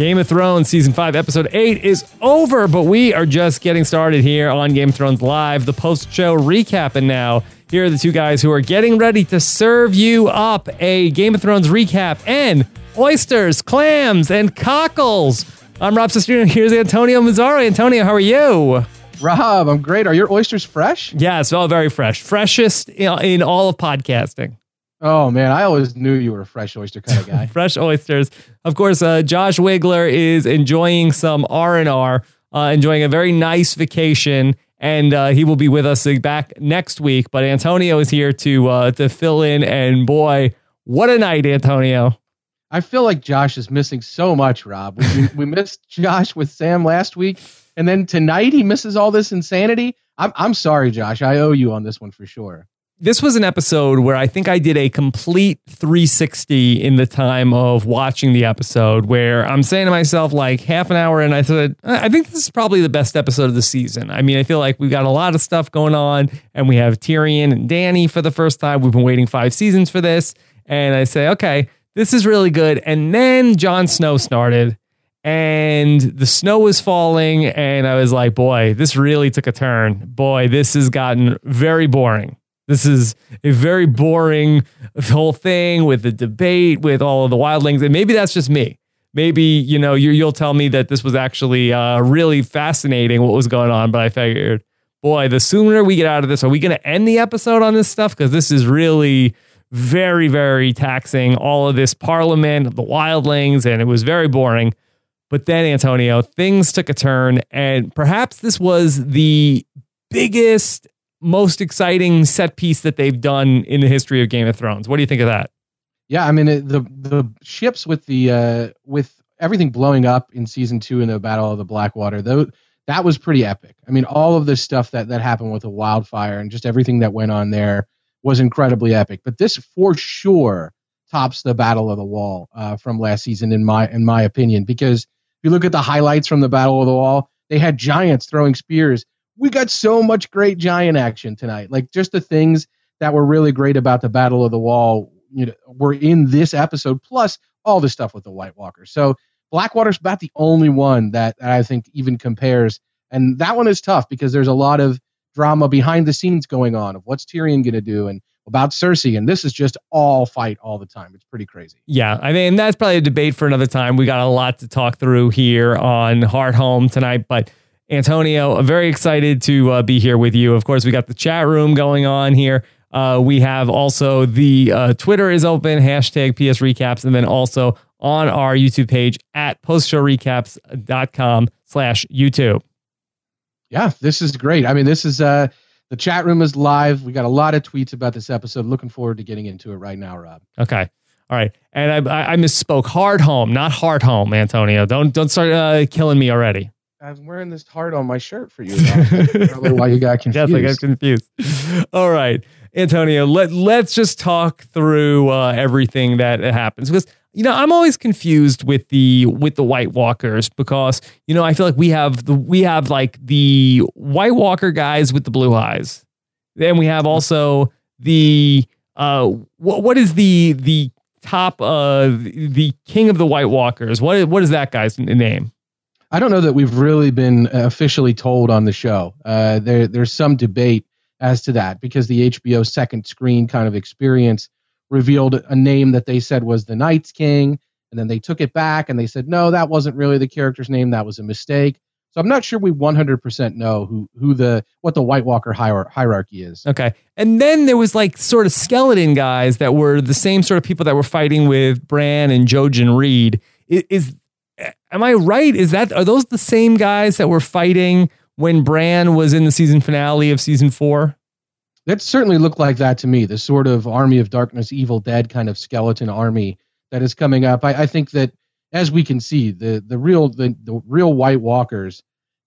Game of Thrones season 5 episode 8 is over, but we are just getting started here on Game of Thrones Live, the post-show recap and now here are the two guys who are getting ready to serve you up a Game of Thrones recap and oysters, clams, and cockles. I'm Rob Cesternino. Here's Antonio Mazzaro. Antonio, how are you? Rob, I'm great. Are your oysters fresh? Yes, all very fresh. Freshest in all of podcasting. Oh man, I always knew you were a fresh oyster kind of guy. fresh oysters. Of course, uh, Josh Wigler is enjoying some R and R, uh, enjoying a very nice vacation, and uh, he will be with us back next week. But Antonio is here to uh, to fill in, and boy, what a night, Antonio! I feel like Josh is missing so much. Rob, we, we missed Josh with Sam last week, and then tonight he misses all this insanity. I'm I'm sorry, Josh. I owe you on this one for sure this was an episode where I think I did a complete 360 in the time of watching the episode, where I'm saying to myself, like half an hour, and I said, I think this is probably the best episode of the season. I mean, I feel like we've got a lot of stuff going on, and we have Tyrion and Dany for the first time. We've been waiting five seasons for this. And I say, okay, this is really good. And then Jon Snow started, and the snow was falling, and I was like, boy, this really took a turn. Boy, this has gotten very boring. This is a very boring whole thing with the debate with all of the wildlings, and maybe that's just me. Maybe you know you, will tell me that this was actually uh, really fascinating what was going on, but I figured, boy, the sooner we get out of this, are we going to end the episode on this stuff? Because this is really very, very taxing. All of this parliament, the wildlings, and it was very boring. But then, Antonio, things took a turn, and perhaps this was the biggest most exciting set piece that they've done in the history of Game of Thrones. What do you think of that? Yeah, I mean it, the the ships with the uh, with everything blowing up in season two in the Battle of the Blackwater. Though that was pretty epic. I mean, all of this stuff that that happened with the wildfire and just everything that went on there was incredibly epic. But this for sure tops the Battle of the Wall uh, from last season in my in my opinion because if you look at the highlights from the Battle of the Wall, they had giants throwing spears we got so much great giant action tonight. Like just the things that were really great about the Battle of the Wall, you know, were in this episode, plus all the stuff with the White Walkers. So Blackwater's about the only one that, I think even compares. And that one is tough because there's a lot of drama behind the scenes going on of what's Tyrion going to do and about Cersei. And this is just all fight all the time. It's pretty crazy. Yeah. I mean, that's probably a debate for another time. We got a lot to talk through here on Hardhome tonight, but Antonio, very excited to uh, be here with you. Of course, we got the chat room going on here. Uh, we have also the uh, Twitter is open, hashtag PS Recaps, and then also on our YouTube page at postshowrecaps.com slash YouTube. Yeah, this is great. I mean, this is uh the chat room is live. We got a lot of tweets about this episode. Looking forward to getting into it right now, Rob. Okay. All right. And I, I misspoke. Hard home, not hard home, Antonio. Don't don't start uh, killing me already. I'm wearing this heart on my shirt for you. Probably why you got confused. yes, I got confused. All right, Antonio. Let Let's just talk through uh, everything that happens because you know I'm always confused with the with the White Walkers because you know I feel like we have the we have like the White Walker guys with the blue eyes, then we have also the uh what what is the the top uh the king of the White Walkers? What what is that guy's name? I don't know that we've really been officially told on the show. Uh, there, there's some debate as to that because the HBO second screen kind of experience revealed a name that they said was the Night's King, and then they took it back and they said no, that wasn't really the character's name. That was a mistake. So I'm not sure we 100% know who who the what the White Walker hierarchy is. Okay. And then there was like sort of skeleton guys that were the same sort of people that were fighting with Bran and Jojen Reed. Is am I right? Is that are those the same guys that were fighting when Bran was in the season finale of season four? That certainly looked like that to me. The sort of army of darkness, evil dead kind of skeleton army that is coming up. I, I think that as we can see, the the real the, the real White Walkers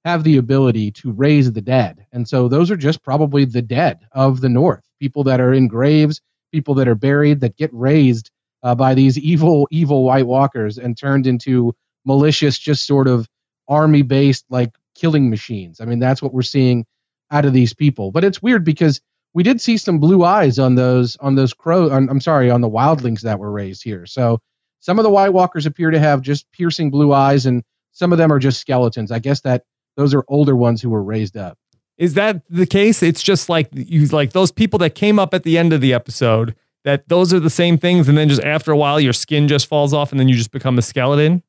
have the ability to raise the dead, and so those are just probably the dead of the North, people that are in graves, people that are buried that get raised uh, by these evil evil White Walkers and turned into malicious, just sort of army based like killing machines. I mean, that's what we're seeing out of these people. But it's weird because we did see some blue eyes on those on those crow. On, I'm sorry, on the wildlings that were raised here. So some of the White Walkers appear to have just piercing blue eyes, and some of them are just skeletons. I guess that those are older ones who were raised up. Is that the case? It's just like you like those people that came up at the end of the episode. That those are the same things, and then just after a while, your skin just falls off, and then you just become a skeleton.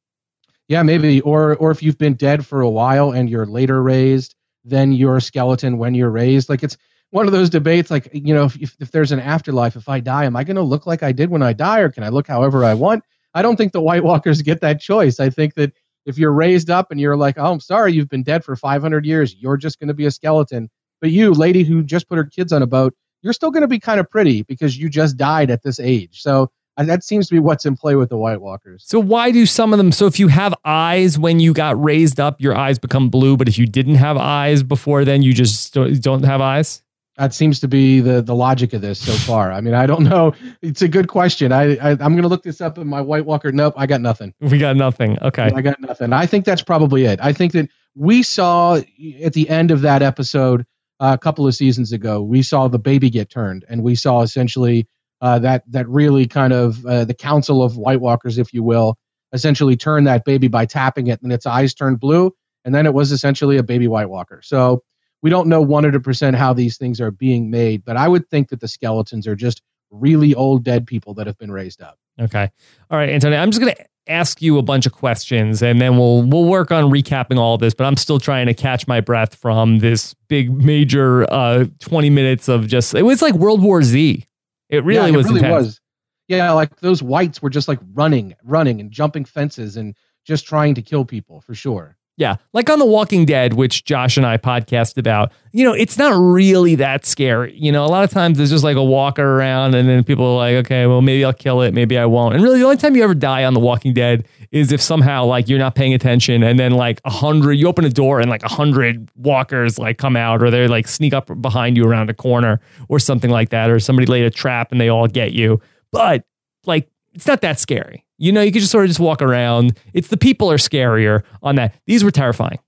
Yeah, maybe. Or or if you've been dead for a while and you're later raised, then you're a skeleton when you're raised. Like it's one of those debates. Like you know, if if there's an afterlife, if I die, am I going to look like I did when I die, or can I look however I want? I don't think the White Walkers get that choice. I think that if you're raised up and you're like, oh, I'm sorry, you've been dead for 500 years, you're just going to be a skeleton. But you, lady who just put her kids on a boat, you're still going to be kind of pretty because you just died at this age. So uh, that seems to be what's in play with the White Walkers. So why do some of them? So if you have eyes when you got raised up, your eyes become blue. But if you didn't have eyes before then, you just don't have eyes. That seems to be the the logic of this so far. I mean, I don't know. It's a good question. I, I am going to look this up in my White Walker. Nope, I got nothing. We got nothing. Okay, I got nothing. I think that's probably it. I think that we saw at the end of that episode uh, a couple of seasons ago, we saw the baby get turned, and we saw essentially uh, that that really kind of uh, the Council of White Walkers, if you will, essentially turned that baby by tapping it, and its eyes turned blue, and then it was essentially a baby White Walker. So we don't know 100% how these things are being made, but I would think that the skeletons are just really old dead people that have been raised up. Okay. All right, Antonio, I'm just going to ask you a bunch of questions and then we'll we'll work on recapping all this, but I'm still trying to catch my breath from this big major uh 20 minutes of just it was like World War Z. It really yeah, it was really intense. was. Yeah, like those whites were just like running, running and jumping fences and just trying to kill people for sure. Yeah, like on The Walking Dead, which Josh and I podcast about, you know, it's not really that scary. You know, a lot of times there's just like a walker around, and then people are like, okay, well, maybe I'll kill it, maybe I won't. And really, the only time you ever die on The Walking Dead is if somehow like you're not paying attention, and then like a hundred, you open a door and like a hundred walkers like come out, or they like sneak up behind you around a corner, or something like that, or somebody laid a trap and they all get you. But like, it's not that scary. You know, you could just sort of just walk around. It's the people are scarier on that. These were terrifying.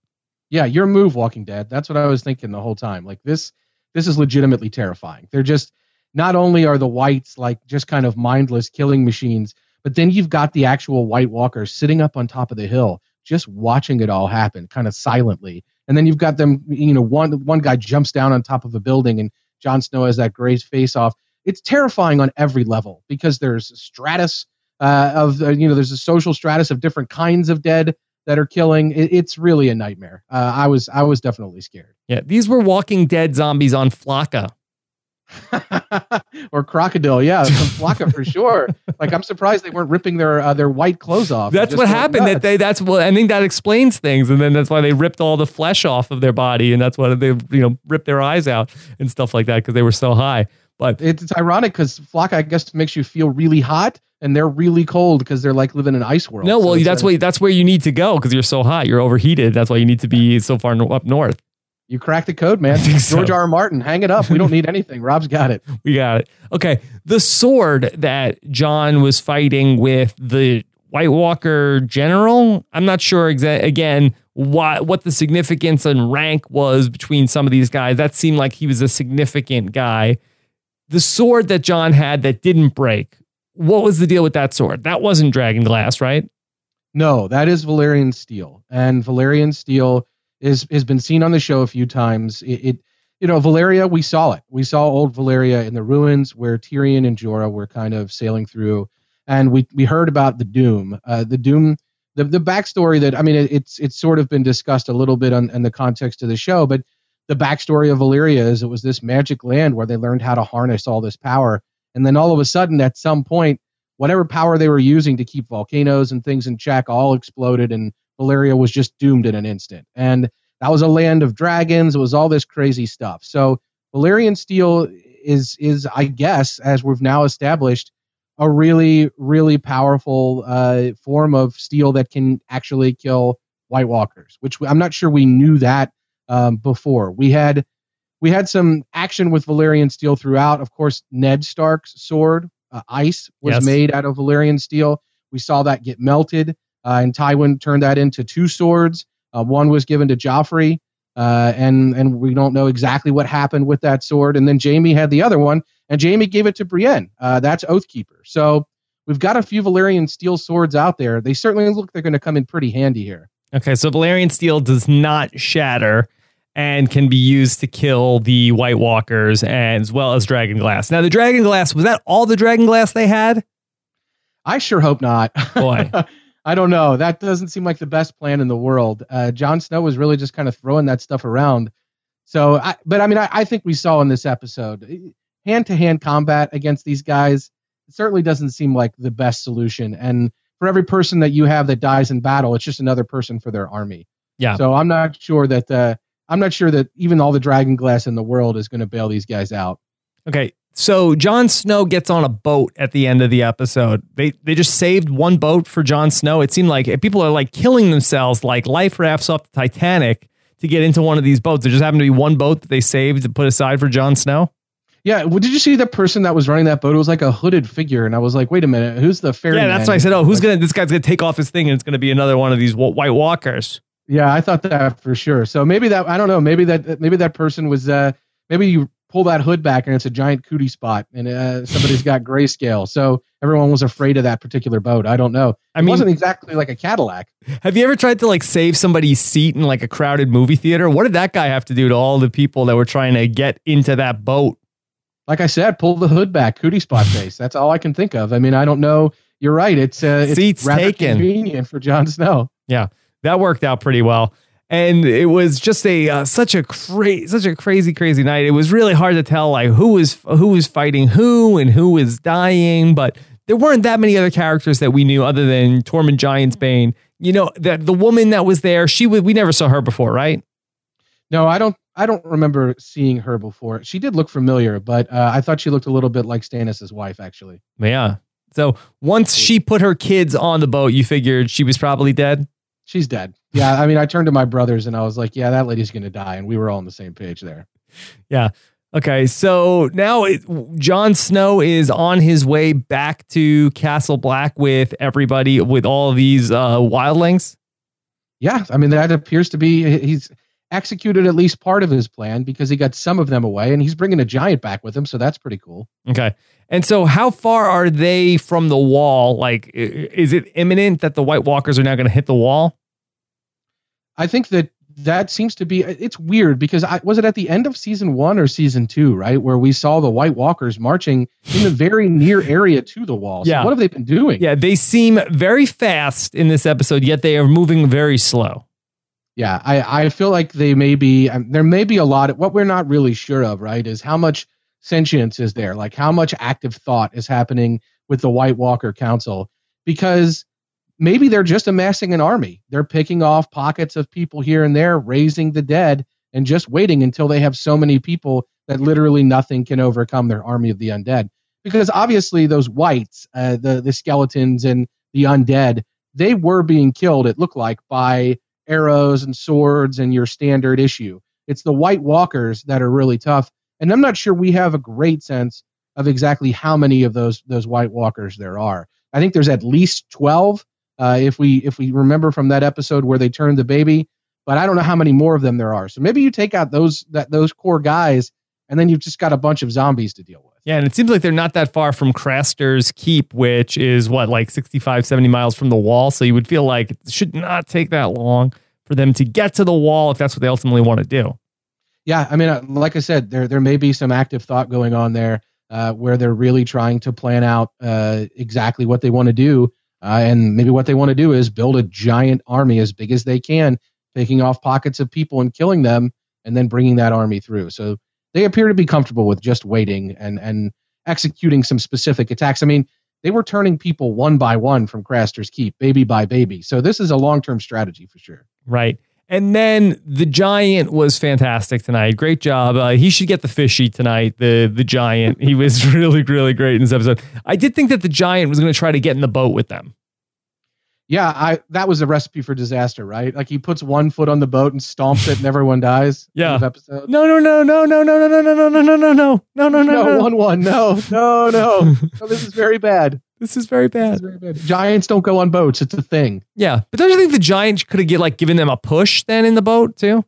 Yeah, your move, Walking Dead. That's what I was thinking the whole time. Like this, this is legitimately terrifying. They're just not only are the whites like just kind of mindless killing machines, but then you've got the actual White Walkers sitting up on top of the hill, just watching it all happen, kind of silently. And then you've got them, you know, one one guy jumps down on top of a building, and Jon Snow has that great face off. It's terrifying on every level because there's a Stratus uh, of uh, you know there's a social stratus of different kinds of dead that are killing. It, it's really a nightmare. Uh, I was I was definitely scared. Yeah, these were Walking Dead zombies on Flakka. or crocodile, yeah, some Flakka for sure. Like I'm surprised they weren't ripping their uh, their white clothes off. That's what happened. That they that's what I think that explains things, and then that's why they ripped all the flesh off of their body, and that's why they you know ripped their eyes out and stuff like that because they were so high. But it's, ironic because Flock, I guess, makes you feel really hot, and they're really cold because they're like living in an ice world. No, well, so that's why that's where you need to go because you're so hot, you're overheated. That's why you need to be so far up north. You cracked the code, man. George so. R. R. Martin, hang it up. We don't need anything. Rob's got it. We got it. Okay, the sword that Jon was fighting with the White Walker general. I'm not sure exa- again what what the significance and rank was between some of these guys. That seemed like he was a significant guy. The sword that Jon had that didn't break what was the deal with that sword? That wasn't dragon glass, right? No, that is Valyrian steel, and Valyrian steel is has been seen on the show a few times. It, it, you know, Valyria, we saw it. We saw old Valyria in the ruins where Tyrion and Jorah were kind of sailing through, and we we heard about the Doom. Uh, the Doom, the the backstory that I mean, it, it's it's sort of been discussed a little bit on, in the context of the show, but the backstory of Valyria is it was this magic land where they learned how to harness all this power and then all of a sudden, at some point, whatever power they were using to keep volcanoes and things in check all exploded, and Valyria was just doomed in an instant. And that was a land of dragons. It was all this crazy stuff. So Valyrian steel is is I guess as we've now established a really really powerful uh, form of steel that can actually kill White Walkers, which I'm not sure we knew that um, before. We had we had some action with Valyrian steel throughout. Of course, Ned Stark's sword, uh, Ice, was yes. made out of Valyrian steel. We saw that get melted, uh, and Tywin turned that into two swords. Uh, one was given to Joffrey, uh, and and we don't know exactly what happened with that sword. And then Jaime had the other one, and Jaime gave it to Brienne. Uh, that's Oathkeeper. So we've got a few Valyrian steel swords out there. They certainly look they're going to come in pretty handy here. Okay, so Valyrian steel does not shatter and can be used to kill the White Walkers as well as Dragon Glass. Now, the Dragon Glass was that all the Dragon Glass they had? I sure hope not. Boy. I don't know. That doesn't seem like the best plan in the world. Uh, Jon Snow was really just kind of throwing that stuff around. So, I, but I mean, I, I think we saw in this episode hand to hand combat against these guys. Certainly doesn't seem like the best solution. And for every person that you have that dies in battle, it's just another person for their army. Yeah. So I'm not sure that uh, I'm not sure that even all the dragon glass in the world is going to bail these guys out. Okay, so Jon Snow gets on a boat at the end of the episode. They they just saved one boat for Jon Snow. It seemed like people are like killing themselves, like life rafts off the Titanic to get into one of these boats. There just happened to be one boat that they saved to put aside for Jon Snow. Yeah, well, did you see the person that was running that boat? It was like a hooded figure, and I was like, "Wait a minute, who's the ferry?" Yeah, that's why I said, "Oh, who's gonna? This guy's gonna take off his thing, and it's gonna be another one of these White Walkers." Yeah, I thought that for sure. So maybe that I don't know. Maybe that maybe that person was. uh Maybe you pull that hood back and it's a giant cootie spot, and uh, somebody's got grayscale. So everyone was afraid of that particular boat. I don't know. I mean, it wasn't exactly like a Cadillac. Have you ever tried to like save somebody's seat in like a crowded movie theater? What did that guy have to do to all the people that were trying to get into that boat? Like I said, pull the hood back, cootie spot face. That's all I can think of. I mean, I don't know. You're right. It's uh, it's Seats rather taken. convenient for Jon Snow. Yeah, that worked out pretty well. And it was just a uh, such a crazy, such a crazy, crazy night. It was really hard to tell like who was who was fighting who and who was dying, but there weren't that many other characters that we knew other than Tormund Giantsbane. You know that the woman that was there, she was we never saw her before, right? No, I don't. I don't remember seeing her before. She did look familiar, but uh, I thought she looked a little bit like Stannis's wife, actually. Yeah. So once she put her kids on the boat, you figured she was probably dead. She's dead. Yeah, I mean, I turned to my brothers and I was like, "Yeah, that lady's gonna die," and we were all on the same page there. Yeah. Okay. So now it, Jon Snow is on his way back to Castle Black with everybody, with all these uh, wildlings. Yeah, I mean, that appears to be he's executed at least part of his plan because he got some of them away, and he's bringing a giant back with him, so that's pretty cool. Okay. And so, how far are they from the wall? Like, is it imminent that the White Walkers are now going to hit the wall? I think that that seems to be it's weird because I was it at the end of season one or season two, right, where we saw the White Walkers marching in the very near area to the wall. So Yeah. what have they been doing? Yeah, they seem very fast in this episode, yet they are moving very slow. Yeah, I, I feel like they may be um, there may be a lot of what we're not really sure of, right? Is how much sentience is there? Like how much active thought is happening with the White Walker Council? Because maybe they're just amassing an army. They're picking off pockets of people here and there, raising the dead, and just waiting until they have so many people that literally nothing can overcome their army of the undead. Because obviously those whites, uh, the the skeletons and the undead, they were being killed. It looked like by arrows and swords and your standard issue. It's the White Walkers that are really tough, and I'm not sure we have a great sense of exactly how many of those those White Walkers there are. I think there's at least 12 uh, if we if we remember from that episode where they turned the baby, but I don't know how many more of them there are. So maybe you take out those that those core guys, and then you've just got a bunch of zombies to deal with. Yeah, and it seems like they're not that far from Craster's Keep, which is what, like 65, 70 miles from the wall. So you would feel like it should not take that long for them to get to the wall if that's what they ultimately want to do. Yeah, I mean, uh, like I said, there there may be some active thought going on there uh, where they're really trying to plan out uh, exactly what they want to do, uh, and maybe what they want to do is build a giant army as big as they can, taking off pockets of people and killing them, and then bringing that army through. So they appear to be comfortable with just waiting and and executing some specific attacks. I mean, they were turning people one by one from Craster's Keep, baby by baby. So this is a long term strategy for sure. Right. And then the giant was fantastic tonight. Great job. Uh, he should get the fishy tonight. The the giant. He was really really great in this episode. I did think that the giant was going to try to get in the boat with them. Yeah, I that was a recipe for disaster, right? Like he puts one foot on the boat and stomps it, and everyone dies. Yeah. Episode. No no no no no no no no no no no no no no no no no No, no. one one. No, no, no. no this is very bad. This is very This is bad. very bad. Giants don't go on boats. It's a thing. Yeah, but don't you think the giant could have get like given them a push then in the boat too?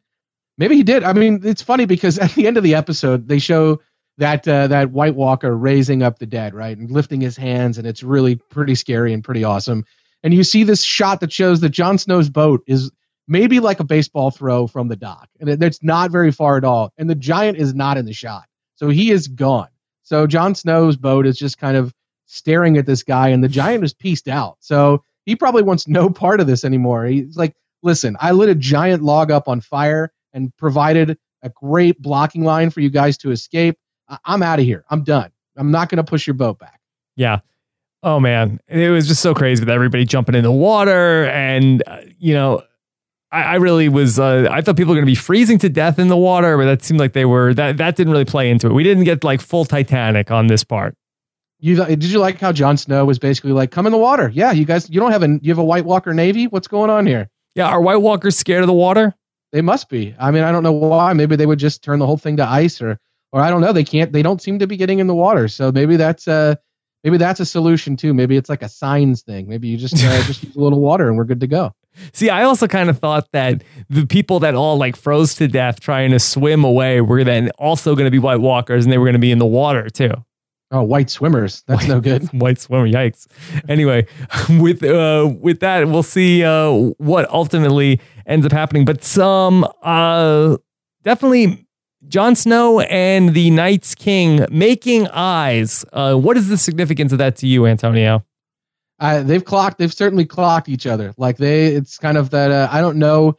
Maybe he did. I mean, it's funny because at the end of the episode, they show that uh, that White Walker raising up the dead, right, and lifting his hands, and it's really pretty scary and pretty awesome. And you see this shot that shows that Jon Snow's boat is maybe like a baseball throw from the dock, and it, it's not very far at all. And the giant is not in the shot, so he is gone. So Jon Snow's boat is just kind of staring at this guy, and the giant is pieced out. So he probably wants no part of this anymore. He's like, listen, I lit a giant log up on fire and provided a great blocking line for you guys to escape. I- I'm out of here. I'm done. I'm not going to push your boat back. Yeah. Oh man, it was just so crazy with everybody jumping in the water, and uh, you know, I, I really was. Uh, I thought people were going to be freezing to death in the water, but that seemed like they were. That that didn't really play into it. We didn't get like full Titanic on this part. You did you like how Jon Snow was basically like, "Come in the water." Yeah, you guys, you don't have a you have a White Walker Navy. What's going on here? Yeah, are White Walkers scared of the water? They must be. I mean, I don't know why. Maybe they would just turn the whole thing to ice, or or I don't know. They can't. They don't seem to be getting in the water. So maybe that's uh maybe that's a solution too. Maybe it's like a signs thing. Maybe you just uh, just use a little water and we're good to go. See, I also kind of thought that the people that all like froze to death trying to swim away were then also going to be White Walkers, and they were going to be in the water too. Oh, white swimmers. That's white, no good. White swimmer. Yikes. Anyway, with uh, with that, we'll see uh, what ultimately ends up happening. But some uh, definitely Jon Snow and the Night's King making eyes. Uh, what is the significance of that to you, Antonio? Uh, they've clocked. They've certainly clocked each other. Like they, it's kind of that. Uh, I don't know.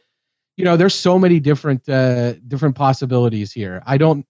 You know, there's so many different uh, different possibilities here. I don't.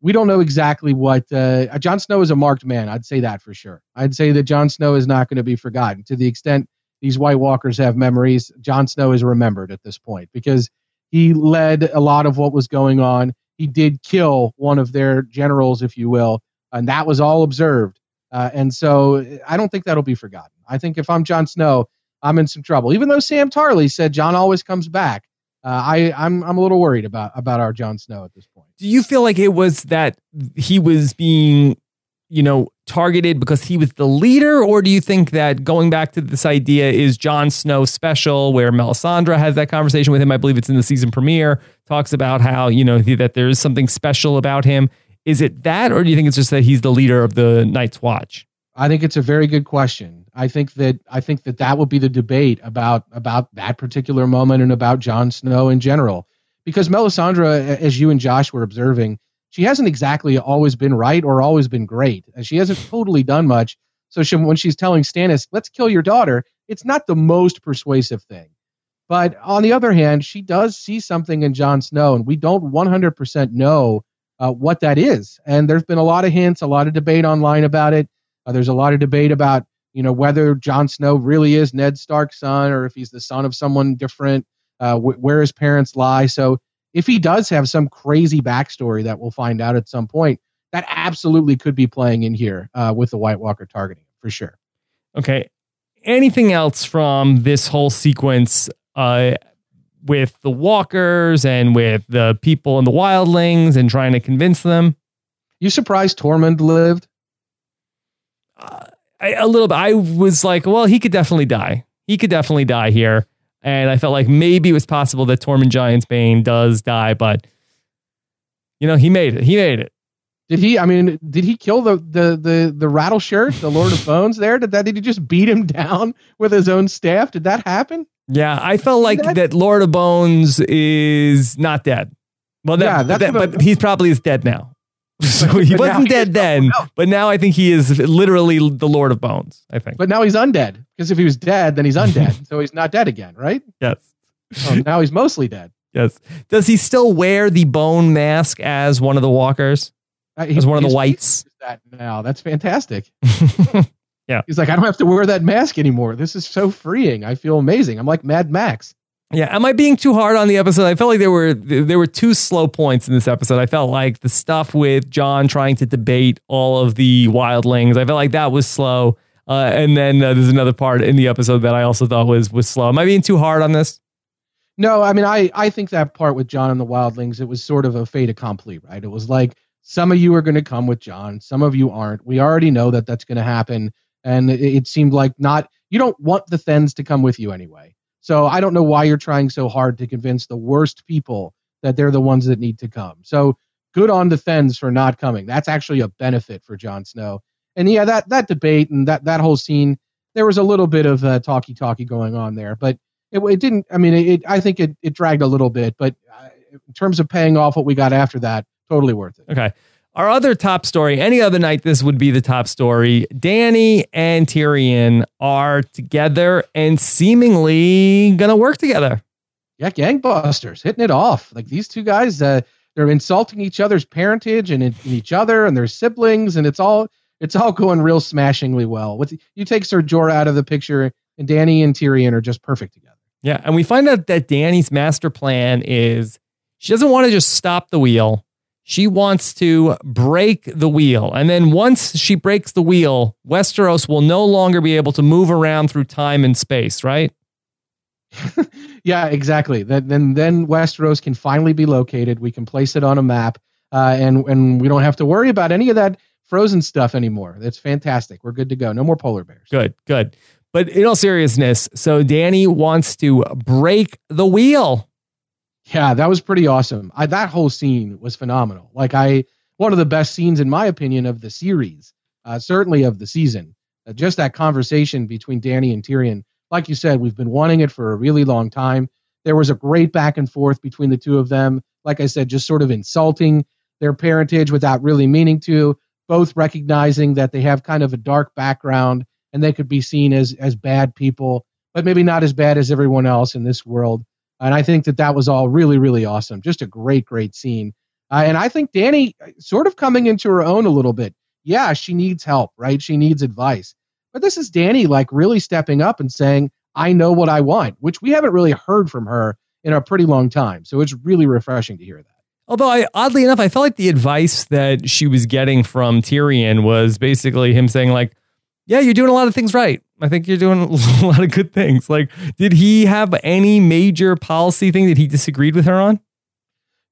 We don't know exactly what. Uh, Jon Snow is a marked man. I'd say that for sure. I'd say that Jon Snow is not going to be forgotten. To the extent these White Walkers have memories, Jon Snow is remembered at this point because he led a lot of what was going on. He did kill one of their generals, if you will, and that was all observed. Uh, and so I don't think that'll be forgotten. I think if I'm Jon Snow, I'm in some trouble. Even though Sam Tarly said Jon always comes back, uh, I I'm I'm a little worried about about our Jon Snow at this point. Do you feel like it was that he was being, you know, targeted because he was the leader, or do you think that going back to this idea is Jon Snow special, where Melisandre has that conversation with him? I believe it's in the season premiere. Talks about how you know that there is something special about him. Is it that, or do you think it's just that he's the leader of the Night's Watch? I think it's a very good question. I think that I think that that will be the debate about about that particular moment and about Jon Snow in general. Because Melisandre, as you and Josh were observing, she hasn't exactly always been right or always been great. And She hasn't totally done much. So she, when she's telling Stannis, "Let's kill your daughter," it's not the most persuasive thing. But on the other hand, she does see something in Jon Snow, and we don't 100% know uh, what that is. And there's been a lot of hints, a lot of debate online about it. Uh, there's a lot of debate about you know whether Jon Snow really is Ned Stark's son or if he's the son of someone different, uh, wh- where his parents lie. So if he does have some crazy backstory that we'll find out at some point, that absolutely could be playing in here uh, with the White Walker targeting for sure. Okay. Anything else from this whole sequence uh, with the walkers and with the people and the wildlings and trying to convince them? You surprised Tormund lived? Uh, I, a little bit. I was like, well, he could definitely die. He could definitely die here. And I felt like maybe it was possible that Tormund Giantsbane does die, but you know, he made it. He made it. Did he? I mean, did he kill the the the the Rattleshirt, the Lord of Bones? There, did that? Did he just beat him down with his own staff? Did that happen? Yeah, I felt like that, that Lord of Bones is not dead. Well, that, yeah, that, but he's probably is dead now. So he wasn't dead then, but now I think he is literally the Lord of Bones. I think. But now he's undead because if he was dead, then he's undead. so he's not dead again, right? Yes. Oh, now he's mostly dead. Yes. Does he still wear the bone mask as one of the walkers? Uh, as one of the whites? That now that's fantastic. yeah. He's like, I don't have to wear that mask anymore. This is so freeing. I feel amazing. I'm like Mad Max. Yeah, am I being too hard on the episode? I felt like there were there were two slow points in this episode. I felt like the stuff with Jon trying to debate all of the wildlings. I felt like that was slow. Uh, and then uh, there's another part in the episode that I also thought was was slow. Am I being too hard on this? No, I mean I I think that part with Jon and the wildlings it was sort of a fait accompli, right? It was like some of you are going to come with Jon, some of you aren't. We already know that that's going to happen, and it, it seemed like not you don't want the Thenns to come with you anyway. So I don't know why you're trying so hard to convince the worst people that they're the ones that need to come. So good on the Thenns for not coming. That's actually a benefit for Jon Snow. And yeah, that that debate and that that whole scene, there was a little bit of uh, talky talky going on there, but it, it didn't. I mean, it, I think it, it dragged a little bit, but uh, in terms of paying off what we got after that, totally worth it. Okay. Our other top story, any other night, this would be the top story. Dany and Tyrion are together and seemingly going to work together. Yeah, gangbusters, hitting it off. Like these two guys, uh, they're insulting each other's parentage and, and each other and their siblings, and it's all it's all going real smashingly well. With you take Ser Jorah out of the picture, and Dany and Tyrion are just perfect together. Yeah, and we find out that Dany's master plan is she doesn't want to just stop the wheel. She wants to break the wheel. And then once she breaks the wheel, Westeros will no longer be able to move around through time and space, right? yeah, exactly. Then, then then Westeros can finally be located. We can place it on a map, uh, and and we don't have to worry about any of that frozen stuff anymore. That's fantastic. We're good to go. No more polar bears. Good, good. But in all seriousness, so Dany wants to break the wheel. Yeah, that was pretty awesome. I, that whole scene was phenomenal. Like I, one of the best scenes in my opinion of the series, uh, certainly of the season. Uh, just that conversation between Dany and Tyrion like you said, we've been wanting it for a really long time. There was a great back and forth between the two of them. Like I said, just sort of insulting their parentage without really meaning to, both recognizing that they have kind of a dark background and they could be seen as as bad people, but maybe not as bad as everyone else in this world. And I think that that was all really, really awesome. Just a great, great scene. Uh, and I think Dany uh, sort of coming into her own a little bit. Yeah, she needs help, right? She needs advice. But this is Dany like really stepping up and saying, I know what I want, which we haven't really heard from her in a pretty long time. So it's really refreshing to hear that. Although, I, oddly enough, I felt like the advice that she was getting from Tyrion was basically him saying, like, yeah, you're doing a lot of things right. I think you're doing a lot of good things. Like, did he have any major policy thing that he disagreed with her on?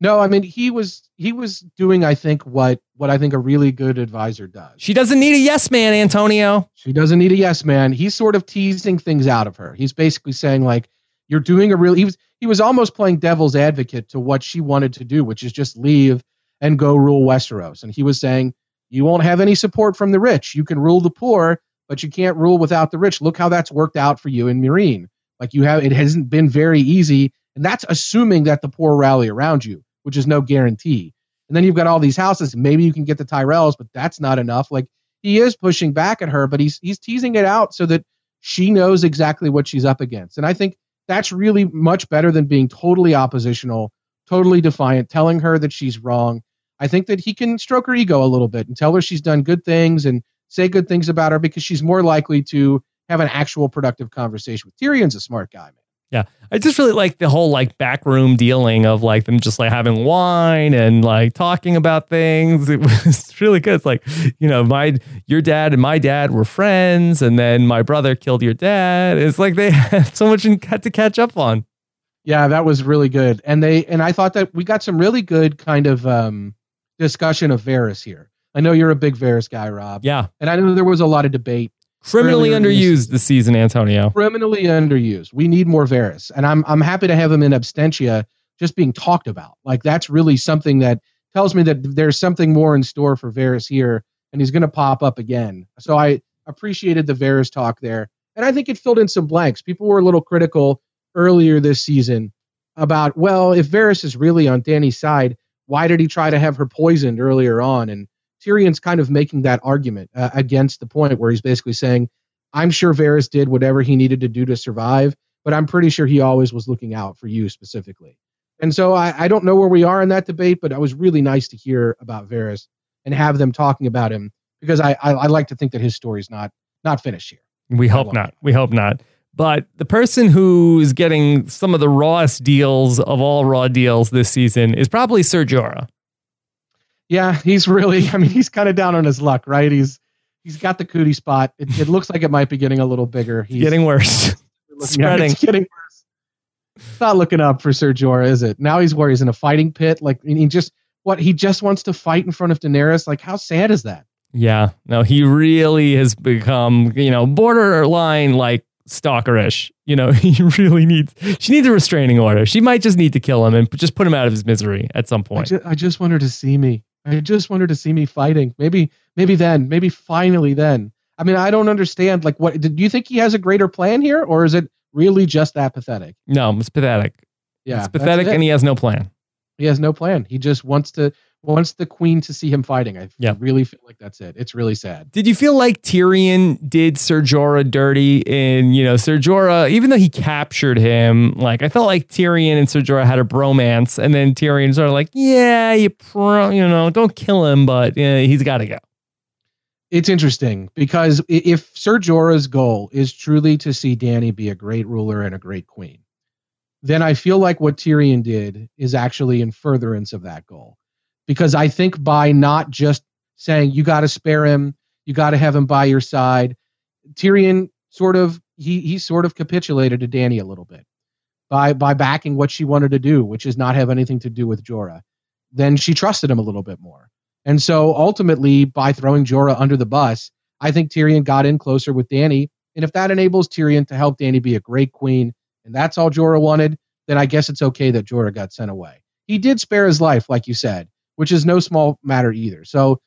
No, I mean he was he was doing I think what what I think a really good advisor does. She doesn't need a yes man, Antonio. She doesn't need a yes man. He's sort of teasing things out of her. He's basically saying like you're doing a real he was he was almost playing devil's advocate to what she wanted to do, which is just leave and go rule Westeros. And he was saying you won't have any support from the rich. You can rule the poor, but you can't rule without the rich. Look how that's worked out for you in Meereen. Like you have it hasn't been very easy, and that's assuming that the poor rally around you which is no guarantee. And then you've got all these houses. Maybe you can get the Tyrells, but that's not enough. Like he is pushing back at her, but he's he's teasing it out so that she knows exactly what she's up against. And I think that's really much better than being totally oppositional, totally defiant, telling her that she's wrong. I think that he can stroke her ego a little bit and tell her she's done good things and say good things about her because she's more likely to have an actual productive conversation with Tyrion's a smart guy, man. Yeah. I just really like the whole like backroom dealing of like them just like having wine and like talking about things. It was really good. It's like, you know, my your dad and my dad were friends and then my brother killed your dad. It's like they had so much had to catch up on. Yeah, that was really good. And they and I thought that we got some really good kind of um discussion of Varys here. I know you're a big Varys guy, Rob. Yeah. And I know there was a lot of debate Criminally underused this season, Antonio. Criminally underused. We need more Varys, and I'm I'm happy to have him in absentia, just being talked about. Like that's really something that tells me that there's something more in store for Varys here, and he's going to pop up again. So I appreciated the Varys talk there, and I think it filled in some blanks. People were a little critical earlier this season about, well, if Varys is really on Dany's side, why did he try to have her poisoned earlier on? And Tyrion's kind of making that argument uh, against the point where he's basically saying, I'm sure Varys did whatever he needed to do to survive, but I'm pretty sure he always was looking out for you specifically. And so I, I don't know where we are in that debate, but it was really nice to hear about Varys and have them talking about him because I, I, I like to think that his story's not not finished here. We hope not. We hope not. But the person who's getting some of the rawest deals of all raw deals this season is probably Ser Jorah yeah, he's really. I mean, he's kind of down on his luck, right? He's he's got the cootie spot. It, it looks like it might be getting a little bigger. He's getting worse. Spreading. It's getting worse. It's not looking up for Ser Jorah, is it? Now he's where he's in a fighting pit. Like he just what he just wants to fight in front of Daenerys. Like how sad is that? Yeah, no, he really has become you know borderline like stalkerish. You know, he really needs. She needs a restraining order. She might just need to kill him and just put him out of his misery at some I point. just, I just want her to see me. I just want her to see me fighting. Maybe, maybe then, maybe finally then. I mean, I don't understand. Like, what do you think he has a greater plan here, or is it really just that pathetic? no, it's pathetic. Yeah, it's pathetic, it. and he has no plan. he has no plan. He just wants to wants the queen to see him fighting. I Yeah. really feel like that's it. It's really sad. Did you feel like Tyrion did Ser Jorah dirty in, you know, Ser Jorah, even though he captured him, like I felt like Tyrion and Ser Jorah had a bromance, and then Tyrion sort of like, yeah, you pro, you know, don't kill him, but uh, he's got to go. It's interesting because if Ser Jorah's goal is truly to see Dany be a great ruler and a great queen, then I feel like what Tyrion did is actually in furtherance of that goal. Because I think by not just saying you got to spare him, you got to have him by your side, Tyrion sort of he he sort of capitulated to Dany a little bit by by backing what she wanted to do, which is not have anything to do with Jorah. Then she trusted him a little bit more. And so ultimately, by throwing Jorah under the bus, I think Tyrion got in closer with Dany. And if that enables Tyrion to help Dany be a great queen, and that's all Jorah wanted, then I guess it's okay that Jorah got sent away. He did spare his life, like you said, which is no small matter either. So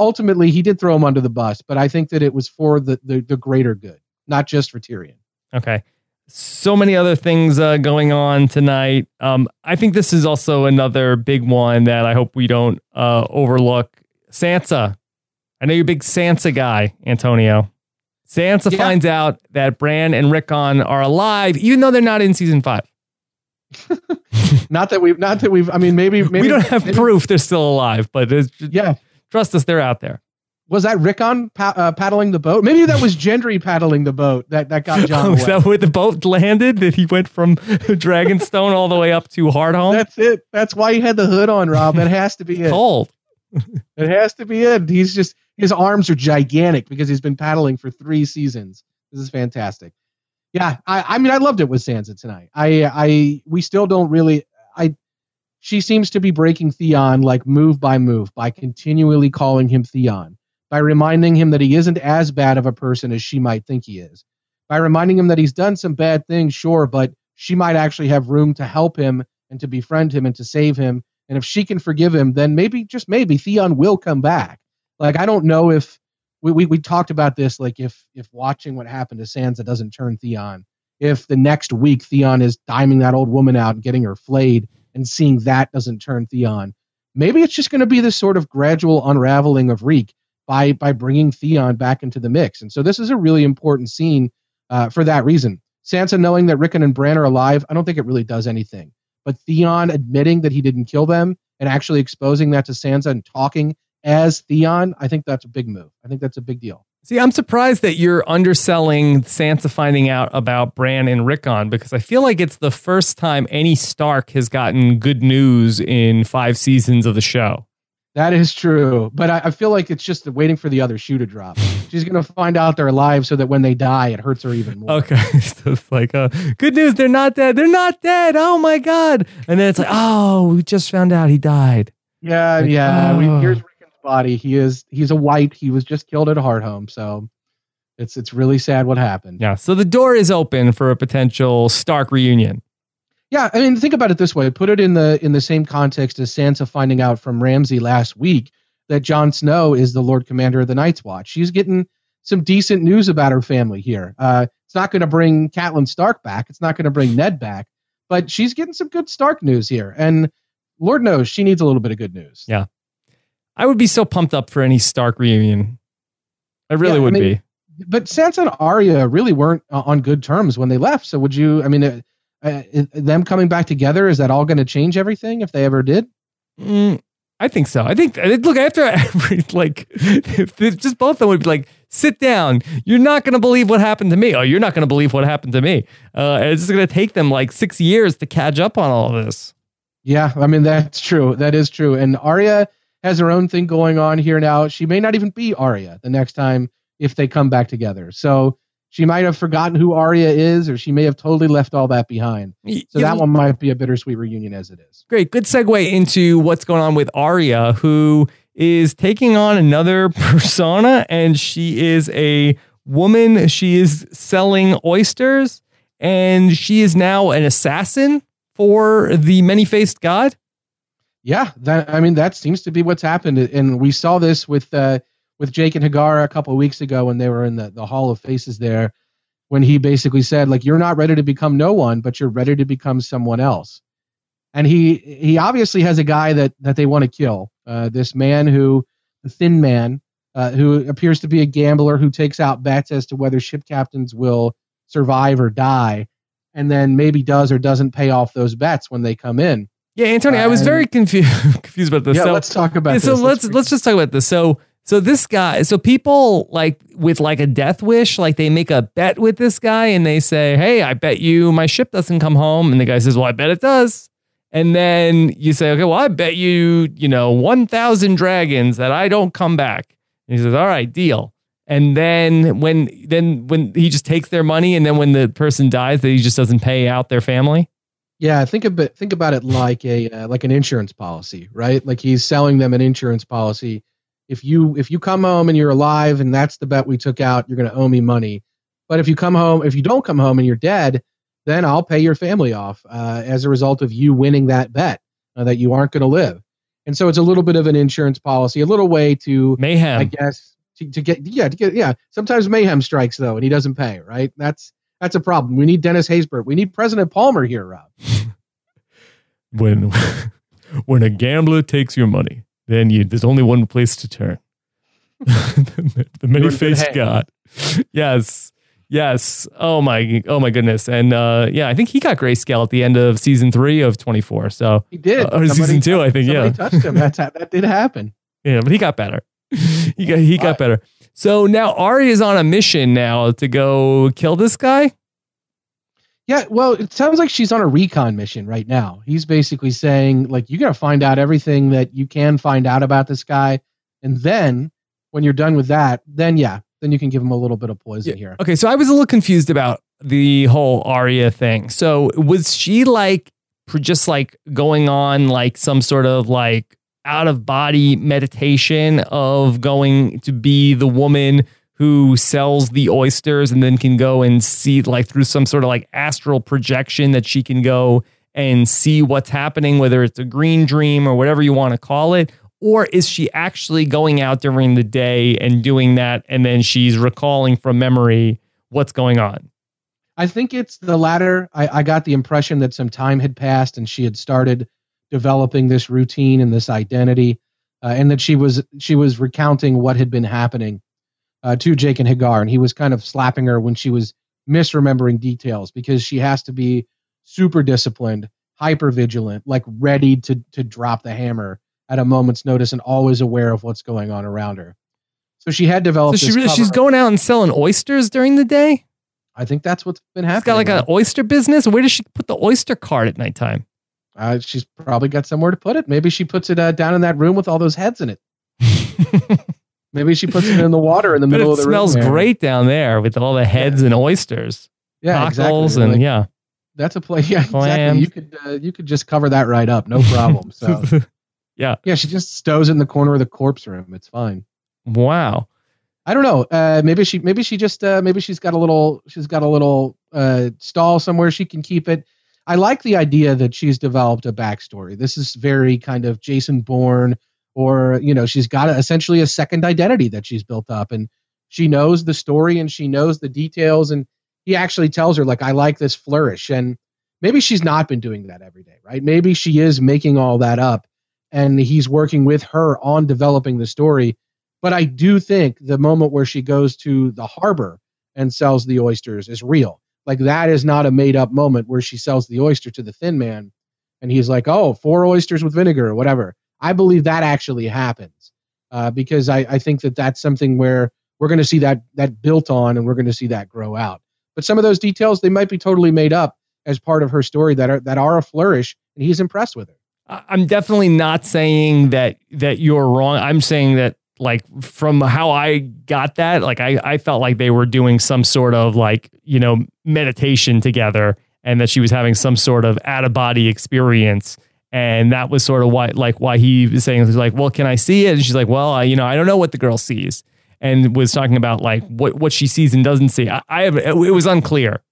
ultimately, he did throw him under the bus, but I think that it was for the, the, the greater good, not just for Tyrion. Okay. So many other things uh, going on tonight. Um, I think this is also another big one that I hope we don't uh, overlook. Sansa. I know you're a big Sansa guy, Antonio. Sansa Yeah. finds out that Bran and Rickon are alive, even though they're not in season five. Not that we've, not that we've, I mean, maybe, maybe we don't have maybe- proof they're still alive, but it's, Yeah. trust us, they're out there. Was that Rickon pa- uh, paddling the boat? Maybe that was Gendry paddling the boat that, that got Jon Oh, is that where the boat landed? That he went from Dragonstone all the way up to Hardhome? That's it. That's why he had the hood on, Rob. That has to be it. cold. It has to be it. He's just his arms are gigantic because he's been paddling for three seasons. This is fantastic. Yeah, I, I mean, I loved it with Sansa tonight. I, I, we still don't really. I, she seems to be breaking Theon like move by move by continually calling him Theon, by reminding him that he isn't as bad of a person as she might think he is, by reminding him that he's done some bad things, sure, but she might actually have room to help him and to befriend him and to save him. And if she can forgive him, then maybe, just maybe, Theon will come back. Like I don't know if we, we, we talked about this, like if if watching what happened to Sansa doesn't turn Theon, if the next week Theon is diming that old woman out and getting her flayed and seeing that doesn't turn Theon, maybe it's just going to be this sort of gradual unraveling of Reek by by bringing Theon back into the mix. And so this is a really important scene uh, for that reason. Sansa knowing that Rickon and Bran are alive, I don't think it really does anything. But Theon admitting that he didn't kill them and actually exposing that to Sansa and talking as Theon, I think that's a big move. I think that's a big deal. See, I'm surprised that you're underselling Sansa finding out about Bran and Rickon because I feel like it's the first time any Stark has gotten good news in five seasons of the show. That is true, but I, I feel like it's just waiting for the other shoe to drop. She's gonna find out they're alive, so that when they die, it hurts her even more. Okay, so it's like, uh, good news, they're not dead. They're not dead. Oh my god! And then it's like, oh, we just found out he died. Yeah, Like, yeah. We, oh. here's Rickon's body. He is he's a white. He was just killed at Hardhome, so it's it's really sad what happened. Yeah, so the door is open for a potential Stark reunion. Yeah, I mean, think about it this way. Put it in the in the same context as Sansa finding out from Ramsay last week that Jon Snow is the Lord Commander of the Night's Watch. She's getting some decent news about her family here. Uh, it's not going to bring Catelyn Stark back. It's not going to bring Ned back, but she's getting some good Stark news here. And Lord knows she needs a little bit of good news. Yeah. I would be so pumped up for any Stark reunion. I really Yeah, I would mean, be. But Sansa and Arya really weren't uh, on good terms when they left. So would you? I mean, uh, uh, them coming back together is that all going to change everything if they ever did? Mm, I think so. I think I- look after every like, just both of them would be like, sit down. You're not going to believe what happened to me. Oh, you're not going to believe what happened to me. Uh, it's going to take them like six years to catch up on all of this. Yeah, I mean that's true. That is true. And Arya has her own thing going on here now. She may not even be Arya the next time if they come back together. So she might have forgotten who Arya is, or she may have totally left all that behind. So that one might be a bittersweet reunion as it is. great, good segue into what's going on with Arya, who is taking on another persona, and she is a woman. She is selling oysters, and she is now an assassin for the many faced god. Yeah, that I mean that seems to be what's happened, and we saw this with uh, with Jaqen H'ghar a couple of weeks ago when they were in the, the Hall of Faces there, when he basically said like you're not ready to become no one, but you're ready to become someone else, and he he obviously has a guy that that they want to kill, uh, this man who the Thin Man, uh, who appears to be a gambler who takes out bets as to whether ship captains will survive or die, and then maybe does or doesn't pay off those bets when they come in. Yeah, Antonio, I was very confused confused about this. Yeah, so, let's talk about yeah, this. So let's let's just talk about this. So so this guy, so people like with like a death wish, like they make a bet with this guy and they say, "Hey, I bet you my ship doesn't come home," and the guy says, "Well, I bet it does." And then you say, "Okay, well, I bet you, you know, one thousand dragons that I don't come back." And he says, "All right, deal." And then when then when he just takes their money, and then when the person dies, that he just doesn't pay out their family. Yeah, think about think about it like a uh, like an insurance policy, right? Like he's selling them an insurance policy. If you if you come home and you're alive and that's the bet we took out, you're going to owe me money. But if you come home, if you don't come home and you're dead, then I'll pay your family off uh, as a result of you winning that bet uh, that you aren't going to live. And so it's a little bit of an insurance policy, a little way to mayhem, I guess, to, to get yeah to get yeah. Sometimes mayhem strikes though, and he doesn't pay. Right? That's that's a problem. We need Dennis Haysbert. We need President Palmer here, Rob. When when a gambler takes your money, then you there's only one place to turn. the, the many faced God. Yes. Yes. Oh my oh my goodness. And uh yeah, I think he got grayscale at the end of season three of twenty four. So he did. Uh, or season two, I think, yeah. touched him. That's that did happen. Yeah, but he got better. he got he got better. So now Arya is on a mission now to go kill this guy. Yeah, well, it sounds like she's on a recon mission right now. He's basically saying, like, you got to find out everything that you can find out about this guy. And then when you're done with that, then yeah, then you can give him a little bit of poison yeah. here. Okay, so I was a little confused about the whole Arya thing. So was she like just like going on like some sort of like out of body meditation of going to be the woman who sells the oysters and then can go and see like through some sort of like astral projection that she can go and see what's happening whether it's a green dream or whatever you want to call it or is she actually going out during the day and doing that and then she's recalling from memory what's going on? I think it's the latter. I, I got the impression that some time had passed and she had started developing this routine and this identity uh, and that she was she was recounting what had been happening uh, to Jaqen H'ghar, and he was kind of slapping her when she was misremembering details because she has to be super disciplined, hyper vigilant, like ready to to drop the hammer at a moment's notice, and always aware of what's going on around her. So she had developed. So she really, she's going out and selling oysters during the day. I think that's what's been happening. She's got like an oyster business. Where does she put the oyster cart at nighttime? Uh, she's probably got somewhere to put it. Maybe she puts it uh, down in that room with all those heads in it. Maybe she puts it in the water in the middle of the room. It smells great down there with all the heads yeah. and oysters. Yeah, exactly. and like, yeah. That's a place. Yeah, exactly. You could uh, you could just cover that right up, no problem. So yeah, yeah. She just stows it in the corner of the corpse room. It's fine. Wow. I don't know. Uh, maybe she maybe she just uh, maybe she's got a little she's got a little uh, stall somewhere she can keep it. I like the idea that she's developed a backstory. This is very kind of Jason Bourne or you know she's got a, essentially a second identity that she's built up and she knows the story and she knows the details and he actually tells her like i like this flourish and maybe she's not been doing that every day right? Maybe she is making all that up and he's working with her on developing the story. But i do think the moment where she goes to the harbor and sells the oysters is real. Like that is not a made up moment where she sells the oyster to the thin man and he's like oh four oysters with vinegar or whatever I believe that actually happens uh, because I, I think that that's something where we're going to see that that built on and we're going to see that grow out. But some of those details they might be totally made up as part of her story that are that are a flourish, and he's impressed with her. I'm definitely not saying that that you're wrong. I'm saying that like from how I got that, like I, I felt like they were doing some sort of like, you know, meditation together and that she was having some sort of out of body experience and that was sort of why like why he was saying he's like well can i see it and she's like well I, you know i don't know what the girl sees and was talking about like what what she sees and doesn't see. I, I have it was unclear.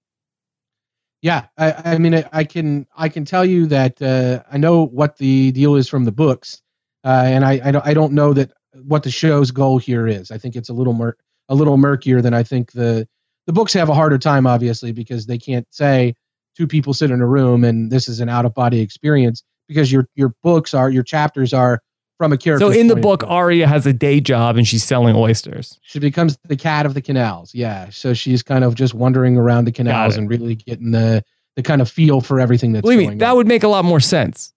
Yeah, I, I mean, I, I can I can tell you that uh, I know what the deal is from the books, uh, and I I don't, I don't know that what the show's goal here is. I think it's a little more a little murkier than I think the the books have a harder time, obviously, because they can't say two people sit in a room and this is an out of body experience because your your books are your chapters are from a character. So in the book, Arya has a day job and she's selling oysters. She becomes the cat of the canals. Yeah. So she's kind of just wandering around the canals and really getting the the kind of feel for everything that's Believe going me, that on. would make a lot more sense.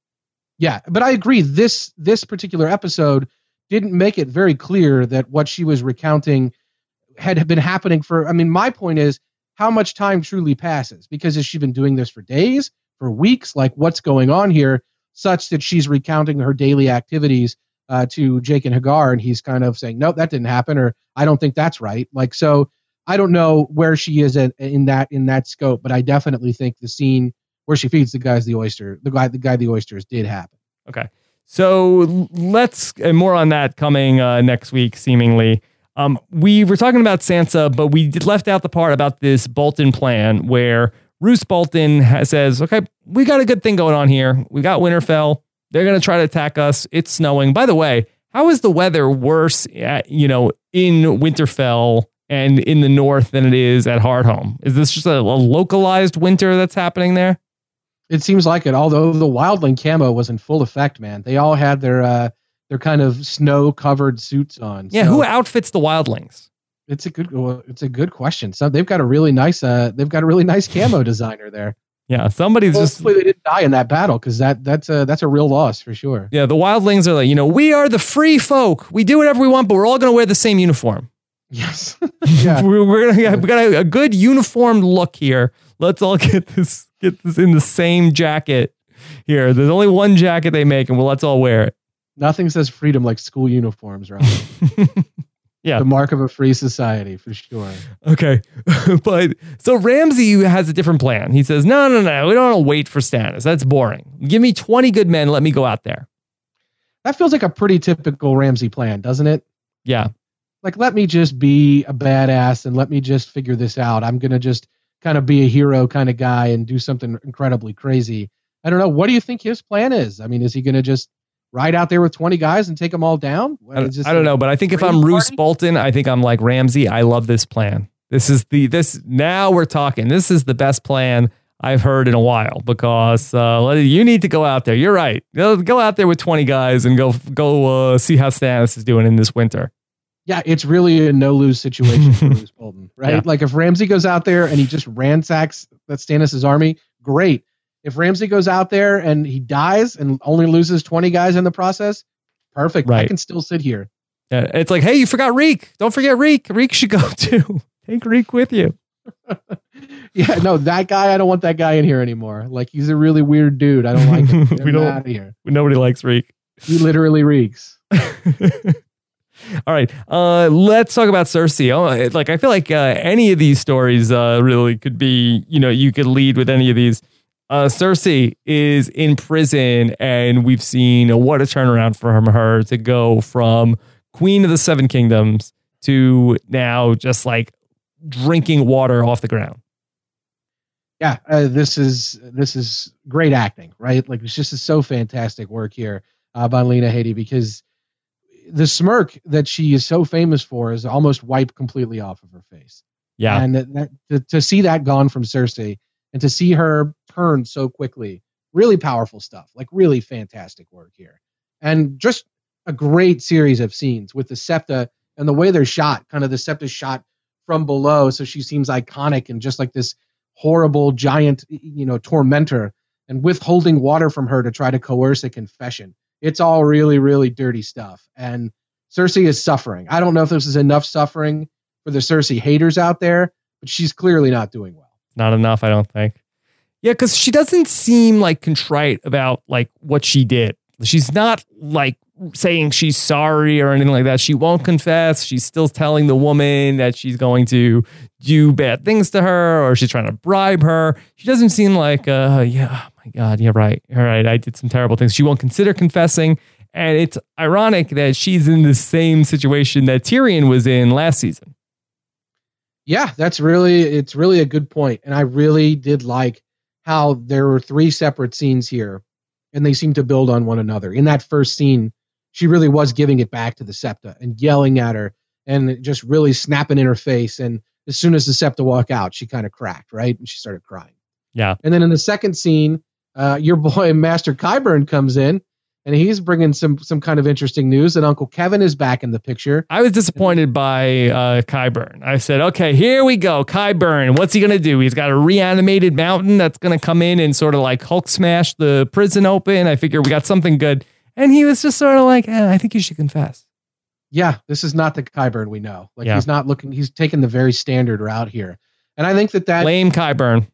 Yeah, but I agree. This this particular episode didn't make it very clear that what she was recounting had been happening for. I mean, my point is how much time truly passes because has she been doing this for days, for weeks? Like, what's going on here? Such that she's recounting her daily activities uh, to Jaqen H'ghar, and he's kind of saying, "Nope, that didn't happen," or "I don't think that's right." Like, so I don't know where she is in, that in that scope, but I definitely think the scene where she feeds the guys the oyster, the guy the guy the oysters, did happen. Okay. So let's and more on that coming uh, next week, seemingly. Um, we were talking about Sansa, but we left out the part about this Bolton plan where Roose Bolton has, says, "Okay, we got a good thing going on here. We got Winterfell. They're going to try to attack us. It's snowing. By the way, how is the weather worse, at, you know, in Winterfell and in the north than it is at Hardhome? Is this just a, a localized winter that's happening there? It seems like it. Although the wildling camo was in full effect, man. They all had their uh, their kind of snow covered suits on. Yeah, So who outfits the wildlings? It's a good. well, It's a good question. So they've got a really nice. Uh, they've got a really nice camo designer there. Yeah, somebody's just Hopefully they didn't die in that battle because that that's a that's a real loss for sure. Yeah, the wildlings are like, you know, we are the free folk. We do whatever we want, but we're all going to wear the same uniform. Yes. yeah. we're, we're gonna have, we got a, a good uniformed look here. Let's all get this get this in the same jacket here. There's only one jacket they make, and well, let's all wear it. Nothing says freedom like school uniforms, right? Yeah. The mark of a free society for sure. Okay, but so Ramsay has a different plan. He says, no, no, no, we don't want to wait for Stannis. That's boring. Give me 20 good men. Let me go out there. That feels like a pretty typical Ramsay plan, doesn't it? Yeah. Like, let me just be a badass and let me just figure this out. I'm gonna just kind of be a hero kind of guy and do something incredibly crazy. I don't know. What do you think his plan is? I mean, is he gonna just ride out there with 20 guys and take them all down? I don't, this I don't know, but I think if I'm Roose? Bolton, I think I'm like Ramsay. I love this plan. This is the this now we're talking. This is the best plan I've heard in a while because uh, you need to go out there. You're right. Go out there with 20 guys and go go uh, see how Stannis is doing in this winter. Yeah, it's really a no lose situation for Roose Bolton, right? Yeah. Like if Ramsay goes out there and he just ransacks that Stannis' army, great. If Ramsay goes out there and he dies and only loses 20 guys in the process, perfect. I can still sit here. Yeah, it's like, hey, you forgot Reek. Don't forget Reek. Reek should go too. Take Reek with you. Yeah, no, that guy, I don't want that guy in here anymore. Like he's a really weird dude. I don't like him. We don't- out of here. Nobody likes Reek. He literally reeks. All right, uh, let's talk about Cersei. Oh, like I feel like uh, any of these stories uh, really could be, you know, you could lead with any of these. Uh, Cersei is in prison, and we've seen uh, what a turnaround from her to go from Queen of the Seven Kingdoms to now just like drinking water off the ground. yeah, uh, this is this is great acting, right? Like it's just so fantastic work here uh, by Lena Headey because the smirk that she is so famous for is almost wiped completely off of her face. Yeah, and that, that to, to see that gone from Cersei and to see her turn so quickly, really powerful stuff. Like really fantastic work here, and just a great series of scenes with the Septa and the way they're shot. Kind of the Septa shot from below, so she seems iconic and just like this horrible giant, you know, tormentor, and withholding water from her to try to coerce a confession. It's all really, really dirty stuff, and Cersei is suffering. I don't know if this is enough suffering for the Cersei haters out there, but she's clearly not doing well. not enough, I don't think. Yeah, because she doesn't seem like contrite about like what she did. She's not like saying she's sorry or anything like that. She won't confess. She's still telling the woman that she's going to do bad things to her or she's trying to bribe her. She doesn't seem like, uh, yeah, oh my God, yeah, right. All right, I did some terrible things. She won't consider confessing. And it's ironic that she's in the same situation that Tyrion was in last season. Yeah, that's really it's really a good point. And I really did like how there were three separate scenes here and they seem to build on one another. In that first scene, she really was giving it back to the Septa and yelling at her and just really snapping in her face. And as soon as the Septa walked out, she kind of cracked, right? And she started crying. Yeah. And then in the second scene, uh, your boy Master Qyburn comes in and he's bringing some some kind of interesting news that Uncle Kevin is back in the picture. I was disappointed by uh, Qyburn. I said, okay, here we go. Qyburn, what's he going to do? He's got a reanimated mountain that's going to come in and sort of like Hulk smash the prison open. I figure we got something good. And he was just sort of like, eh, I think you should confess. Yeah, this is not the Qyburn we know. Like Yeah. he's not looking. He's taking the very standard route here, and I think that that Lame Qyburn.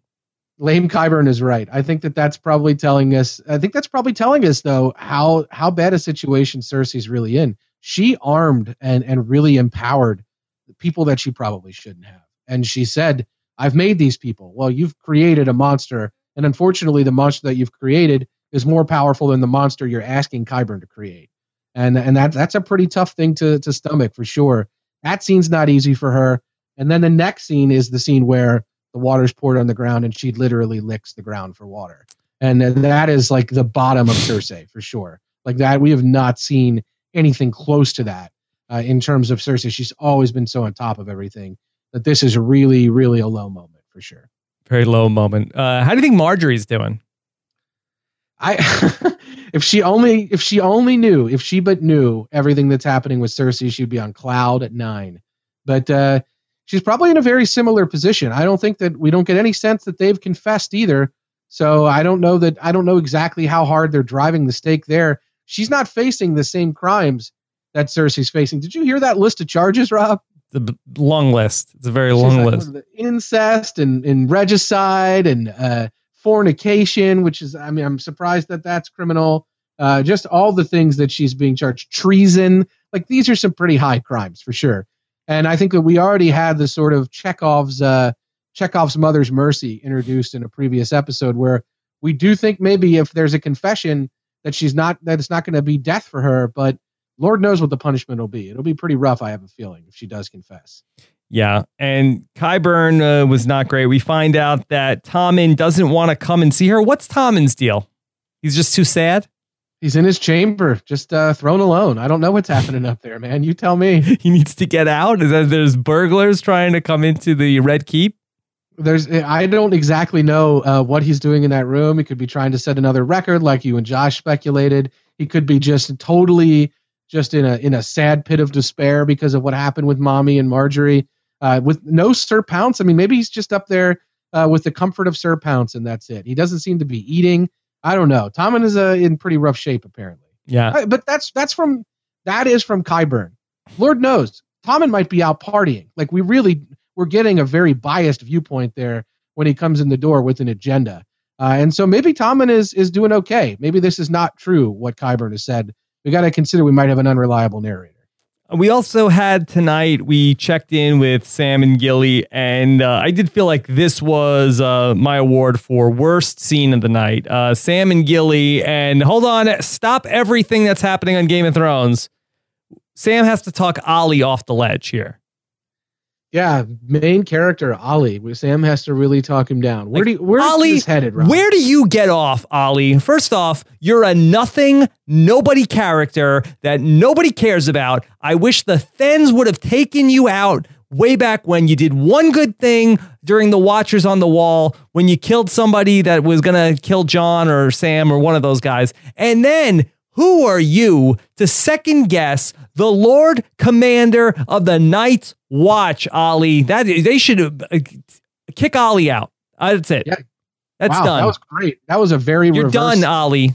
Lame Qyburn is right. I think that that's probably telling us. I think that's probably telling us though how how bad a situation Cersei's really in. She armed and and really empowered the people that she probably shouldn't have. And she said, "I've made these people." Well, you've created a monster, and unfortunately, the monster that you've created is more powerful than the monster you're asking Qyburn to create. And and that that's a pretty tough thing to to stomach for sure. That scene's not easy for her. And then the next scene is the scene where the water's poured on the ground and she literally licks the ground for water. And that is like the bottom of Cersei for sure. Like that, we have not seen anything close to that uh, in terms of Cersei. She's always been so on top of everything that this is really, really a low moment for sure. Very low moment. Uh, how do you think Margaery's doing? I, if she only, if she only knew, if she but knew everything that's happening with Cersei, she'd be on cloud at nine. But uh, she's probably in a very similar position. I don't think that we don't get any sense that they've confessed either. So I don't know that I don't know exactly how hard they're driving the stake there. She's not facing the same crimes that Cersei's facing. Did you hear that list of charges, Rob? The b- long list. It's a very She's long like, list. incest and, and regicide and uh, fornication, which is, I mean, I'm surprised that that's criminal. Uh, just all the things that she's being charged, treason. Like these are some pretty high crimes for sure. And I think that we already had the sort of Chekhov's uh, Chekhov's mother's mercy introduced in a previous episode, where we do think maybe if there's a confession that she's not that it's not going to be death for her, but Lord knows what the punishment will be. It'll be pretty rough, I have a feeling, if she does confess. Yeah. And Qyburn uh, was not great. We find out that Tommen doesn't want to come and see her. What's Tommen's deal? He's just too sad. He's in his chamber, just uh, throne alone. I don't know what's happening up there, man. You tell me. He needs to get out. Is that there's burglars trying to come into the Red Keep? There's, I don't exactly know uh, what he's doing in that room. He could be trying to set another record, like you and Josh speculated. He could be just totally, just in a in a sad pit of despair because of what happened with Mommy and Margaery. Uh, with no Sir Pounce, I mean, maybe he's just up there uh, with the comfort of Sir Pounce, and that's it. He doesn't seem to be eating. I don't know. Tommen is uh, in pretty rough shape, apparently. Yeah. Uh, but that's that's from that is from Qyburn. Lord knows, Tommen might be out partying. Like we really we're getting a very biased viewpoint there when he comes in the door with an agenda. Uh, and so maybe Tommen is is doing okay. Maybe this is not true what Qyburn has said. We got to consider we might have an unreliable narrator. We also had tonight, we checked in with Sam and Gilly, and uh, I did feel like this was uh, my award for worst scene of the night. Uh, Sam and Gilly, and hold on, stop everything that's happening on Game of Thrones. Sam has to talk Olly off the ledge here. Yeah, main character Olly. Sam has to really talk him down. Where do you, where Olly, is this headed? Rob? Where do you get off, Olly? First off, you're a nothing, nobody character that nobody cares about. I wish the Thenns would have taken you out way back when you did one good thing during the Watchers on the Wall when you killed somebody that was going to kill Jon or Sam or one of those guys. And then who are you to second guess the Lord Commander of the Night's Watch, Olly? That they should uh, kick Olly out. That's it. Yeah. That's wow, done. That was great. That was a very You're reverse- done, Olly.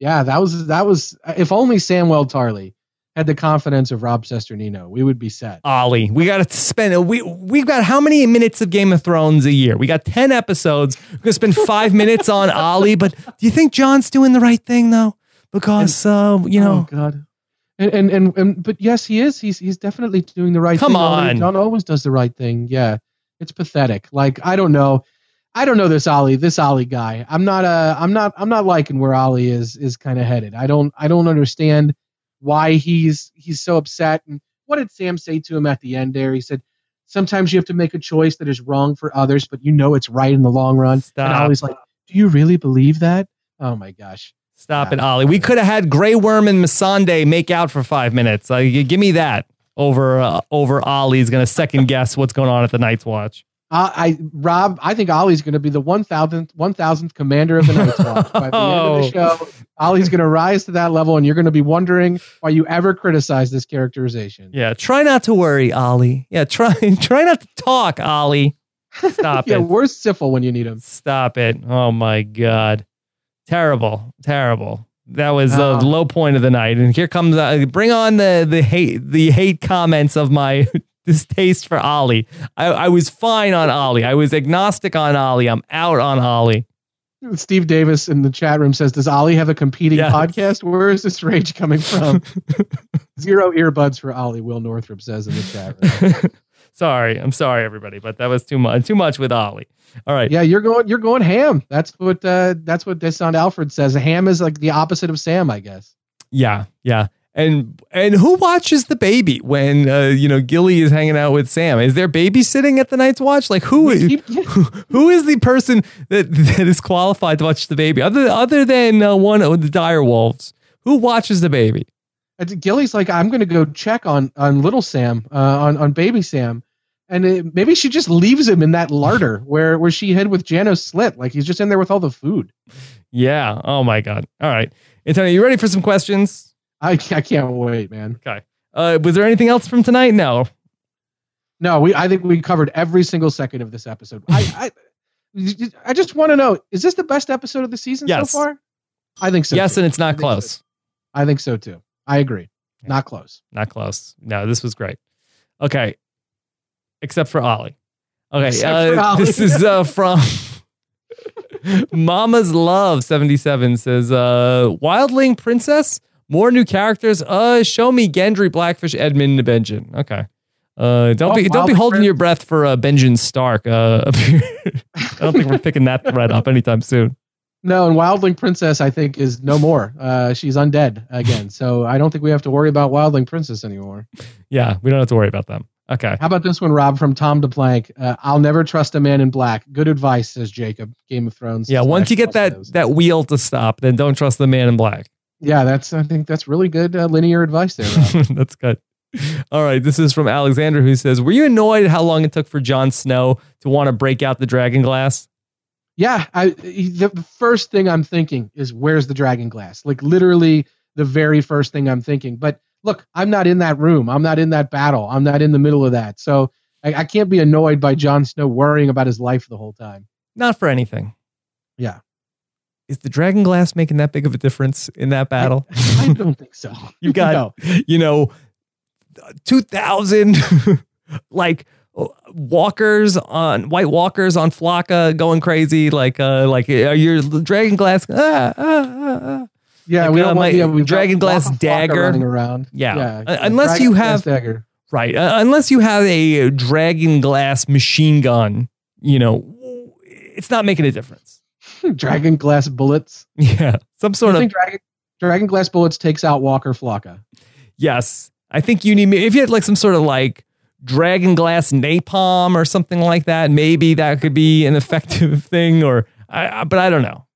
Yeah, that was that was. If only Samwell Tarly had the confidence of Rob Cesternino, we would be set. Olly, we got to spend. We we've got how many minutes of Game of Thrones a year? We got ten episodes. We're gonna spend five minutes on Olly. But do you think Jon's doing the right thing though? Because uh, you know, oh God. And, and and and but yes, he is. He's he's definitely doing the right Come thing. On. Jon always does the right thing. Yeah, it's pathetic. Like I don't know, I don't know this Olly, this Olly guy. I'm not uh I'm not I'm not liking where Olly is is kind of headed. I don't I don't understand why he's he's so upset. And what did Sam say to him at the end there? He said, Sometimes you have to make a choice that is wrong for others, but you know it's right in the long run. Stop. And Olly's like, Do you really believe that? Oh my gosh. Stop it, Olly. We could have had Grey Worm and Missandei make out for five minutes. Like, give me that over uh, over Olly's going to second guess what's going on at the Night's Watch. Uh, I Rob, I think Olly's going to be the one thousandth one thousandth commander of the Night's Watch. By the end of the show, Olly's going to rise to that level, and you're going to be wondering why you ever criticize this characterization. Yeah, try not to worry, Olly. Yeah, try try not to talk, Olly. Stop it. yeah, it. where's Syphil when you need him? Stop it. Oh my god. Terrible. Terrible. That was the Oh. low point of the night. And here comes uh, bring on the the hate the hate comments of my distaste for Olly. I, I was fine on Olly. I was agnostic on Olly. I'm out on Olly. Steve Davis in the chat room says, "Does Olly have a competing Yes. podcast? Where is this rage coming from?" Zero earbuds for Olly. Will Northrup says in the chat room. sorry. I'm sorry everybody, but that was too much too much with Olly. All right. Yeah, you're going. You're going ham. That's what. Uh, that's what Descent Alfred says. Ham is like the opposite of Sam, I guess. Yeah, yeah. And and who watches the baby when uh, you know Gilly is hanging out with Sam? Is there babysitting at the Night's Watch? Like who is who, who is the person that that is qualified to watch the baby other other than uh, one of the dire wolves? Who watches the baby? Gilly's like, I'm going to go check on on little Sam, uh, on on baby Sam, and it, maybe she just leaves him in that larder where where she hid with Janos Slynt. Like he's just in there with all the food. Yeah. Oh my god. All right, Antonio, you ready for some questions? I I can't wait, man. Okay. Uh, was there anything else from tonight? No. No, we I think we covered every single second of this episode. I I, I just want to know: is this the best episode of the season Yes. so far? I think so. yes, too. and it's I not think so. close. I think so too. I agree. Not close. Not close. No, this was great. Okay. Except for Olly. Okay. Except for uh, Olly. this is uh, from Mama's Love 77 says, uh, Wildling Princess, more new characters. Uh, show me Gendry, Blackfish, Edmure, and Benjen. Okay. Uh, don't Oh, be don't be holding Prin- your breath for uh, Benjen Stark. Uh, I don't think we're picking that thread up anytime soon. No, and Wildling Princess, I think, is no more. Uh, she's undead again, so I don't think we have to worry about Wildling Princess anymore. Yeah, we don't have to worry about them. Okay. How about this one, Rob, from Tom DePlank? Uh, I'll never trust a man in black. Good advice, says Jacob. Game of Thrones. Yeah, once you get that that wheel to stop, then don't trust the man in black. Yeah, that's. I think that's really good uh, linear advice there. That's good. All right, this is from Alexander who says, "Were you annoyed how long it took for Jon Snow to want to break out the dragon glass?" Yeah, I. The first thing I'm thinking is, where's the dragon glass? Like literally, the very first thing I'm thinking. But look, I'm not in that room. I'm not in that battle. I'm not in the middle of that. So I, I can't be annoyed by Jon Snow worrying about his life the whole time. Not for anything. Yeah. Is the dragon glass making that big of a difference in that battle? I don't think so. You got, No. you know, 2,000 like walkers on white walkers on Flocka going crazy. Like, uh, like uh, your dragon glass. Ah, ah, ah, ah. Yeah, Like, we uh, don't my want yeah, dragon glass dagger. running around. Yeah. Uh, a unless dragon you have- dagger. Right. Uh, unless you have a dragon glass machine gun, you know, it's not making a difference. dragon glass bullets. Yeah. Some sort of think dragon, dragon glass bullets takes out Walker Flocka? Yes. I think you need me if you had like some sort of like dragon glass napalm or something like that, maybe that could be an effective thing or I, but I don't know.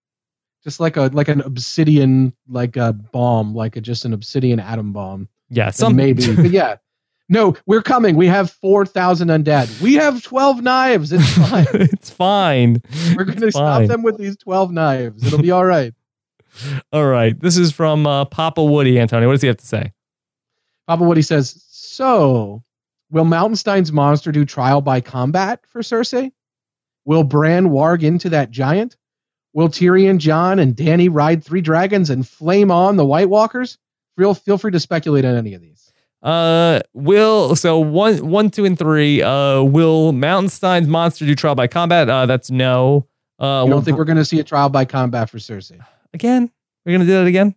Just like a like an obsidian like a bomb, like a, just an obsidian atom bomb. Yeah, some maybe. But yeah. No, we're coming. We have four thousand undead. We have twelve knives. It's fine. it's fine. We're gonna stop fine. them with these twelve knives. It'll be all right. All right. This is from uh, Papa Woody, Antonio. What does he have to say? Papa Woody says, So, will Mountainstein's monster do trial by combat for Cersei? Will Bran warg into that giant? Will Tyrion, Jon, and Dany ride three dragons and flame on the White Walkers? Feel, feel free to speculate on any of these. Uh, will so one, one, two, and three. Uh, will Mountainstein's monster do trial by combat? Uh, that's no. Uh, You don't think we're going to see a trial by combat for Cersei? again? We're gonna do that again?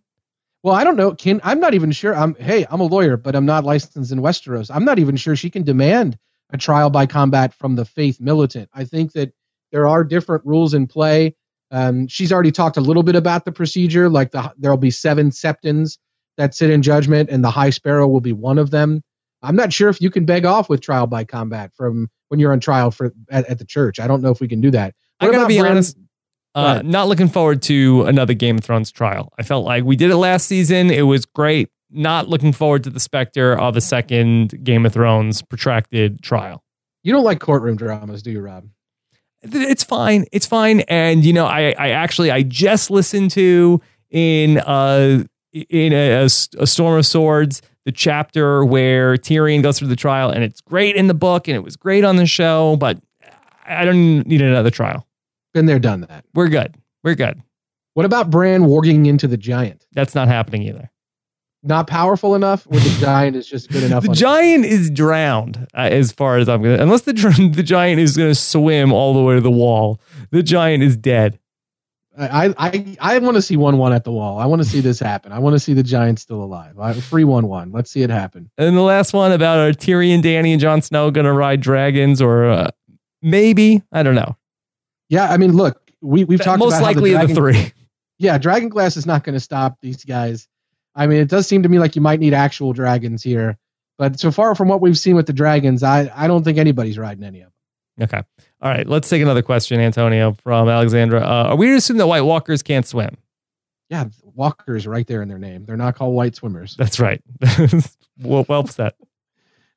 Well, I don't know. Can I'm not even sure. I'm hey, I'm a lawyer, but I'm not licensed in Westeros. I'm not even sure she can demand a trial by combat from the faith militant. I think that there are different rules in play. Um, she's already talked a little bit about the procedure, like the there'll be seven septons that sit in judgment, and the High Sparrow will be one of them. I'm not sure if you can beg off with trial by combat from when you're on trial for at, at the church. I don't know if we can do that. What I gotta be Brand- honest. Uh, not looking forward to another Game of Thrones trial. I felt like we did it last season. It was great. Not looking forward to the specter of a second Game of Thrones protracted trial. You don't like courtroom dramas, do you, Rob? It's fine. It's fine. And you know, I, I actually I just listened to in uh in a, a, a Storm of Swords the chapter where Tyrion goes through the trial, and it's great in the book, and it was great on the show, but I don't need another trial. Been there, done that. We're good. We're good. What about Bran warging into the giant? That's not happening either. Not powerful enough, or the giant is just good enough. the giant it? is drowned, uh, as far as I'm gonna. Unless the the giant is gonna swim all the way to the wall, the giant is dead. I I I want to see one one at the wall. I want to see this happen. I want to see the Giants still alive. I, free one one. Let's see it happen. And the last one about are Tyrion, Dany, and Jon Snow going to ride dragons or uh, maybe I don't know. Yeah, I mean, look, we we've talked most likely the, dragon, the three. Yeah, Dragon Glass is not going to stop these guys. I mean, it does seem to me like you might need actual dragons here, but so far from what we've seen with the dragons, I I don't think anybody's riding any of them. Okay. All right, let's take another question, Antonio from Alexandra. Uh, are we to assume that white walkers can't swim? Yeah, walkers right there in their name. They're not called white swimmers. That's right. well, well said.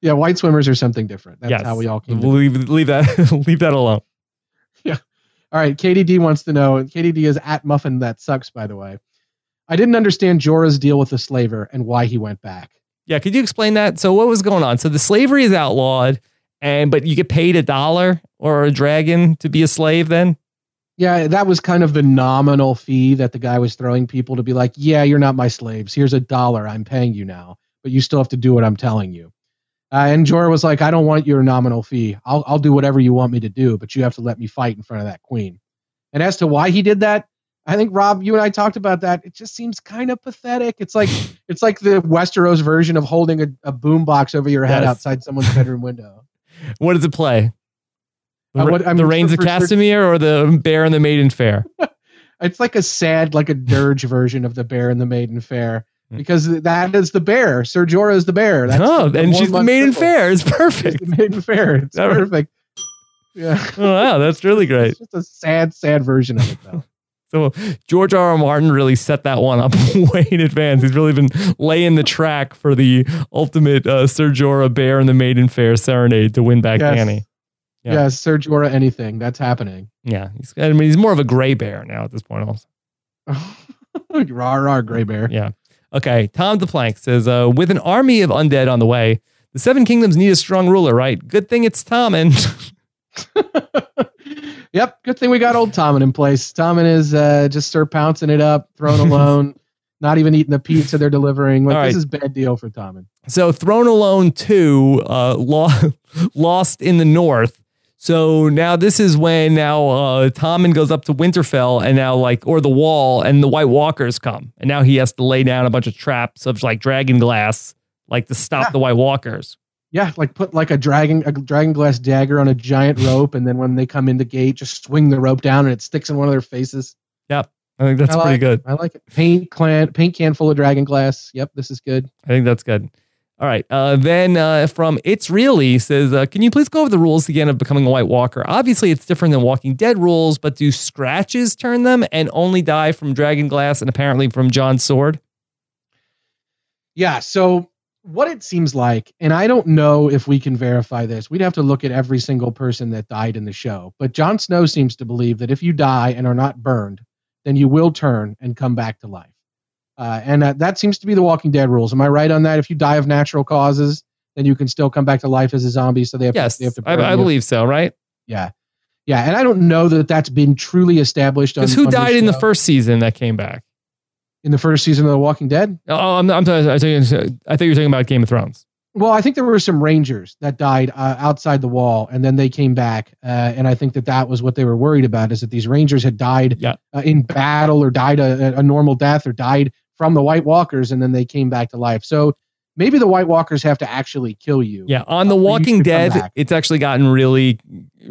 Yeah, white swimmers are something different. That's yes. how we all came. leave leave that leave that alone. All right. KDD wants to know. KDD is at Muffin. That sucks. By the way, I didn't understand Jorah's deal with the slaver and why he went back. Yeah, could you explain that? So what was going on? So the slavery is outlawed and but you get paid a dollar or a dragon to be a slave then yeah that was kind of the nominal fee that the guy was throwing people to be like yeah you're not my slaves here's a dollar i'm paying you now but you still have to do what i'm telling you uh, and Jorah was like, I don't want your nominal fee. I'll, I'll do whatever you want me to do, but you have to let me fight in front of that queen. And as to why he did that, I think Rob, you and I talked about that. It just seems kind of pathetic. It's like it's like the Westeros version of holding a, a boom box over your head yes. outside someone's bedroom window. What does it play? Uh, what, the Rains of Castamere or the Bear and the Maiden Fair? it's like a sad, like a dirge version of the Bear and the Maiden Fair. Because that is the bear. Ser Jorah is the bear. That's oh, the, and she's the maiden fair. It's perfect. She's the maiden fair. It's perfect. Yeah. Oh, wow, that's really great. It's just a sad, sad version of it, though. So George R. R. Martin really set that one up way in advance. He's really been laying the track for the ultimate uh, Ser Jorah Bear and the Maiden Fair serenade to win back yes. Yeah. yeah, Ser Jorah anything. That's happening. Yeah. He's, I mean, he's more of a gray bear now at this point also. rah, rah, gray bear. Yeah. Okay. Tom DePlank says, uh, with an army of undead on the way, the Seven Kingdoms need a strong ruler, right? Good thing it's Tom and Yep, good thing we got old Tommen in place. Tommen is uh, just start pouncing it up, throne alone, not even eating the pizza they're delivering. Like, right. This is bad deal for Tommen. So Throne Alone 2 uh, lost in the north. So now this is when now uh, Tommen goes up to Winterfell and now like or the wall and the White Walkers come and now he has to lay down a bunch of traps of like dragon glass like to stop yeah. the White Walkers. Yeah, like put like a dragon a dragon glass dagger on a giant rope, and then when they come in the gate, just swing the rope down, and it sticks in one of their faces. Yep, I think that's I pretty like good. It. I like it. Paint can paint can full of dragon glass. Yep, this is good. I think that's good. All right. Uh, then uh, from It's Really says, uh, Can you please go over the rules again of becoming a White Walker? Obviously, it's different than Walking Dead rules, but do scratches turn them and only die from Dragon Glass and apparently from Jon's sword? Yeah. So what it seems like, and I don't know if we can verify this, we'd have to look at every single person that died in the show. But Jon Snow seems to believe that if you die and are not burned, then you will turn and come back to life. Uh, and that, that seems to be the Walking Dead rules. Am I right on that? If you die of natural causes, then you can still come back to life as a zombie. So they have yes, to, they have to I, I believe so, right? Yeah. Yeah. And I don't know that that's been truly established. Because who died in the first season that came back? in the first season of The Walking Dead? Oh, I'm, I'm, I think you were talking about Game of Thrones. Well, I think there were some Rangers that died uh, outside the wall, and then they came back, uh, and I think that that was what they were worried about: is that these Rangers had died yeah. uh, in battle, or died a, a, normal death, or died from the White Walkers, and then they came back to life. So maybe the White Walkers have to actually kill you. Yeah, on The Uh, Walking Dead, it's actually gotten really,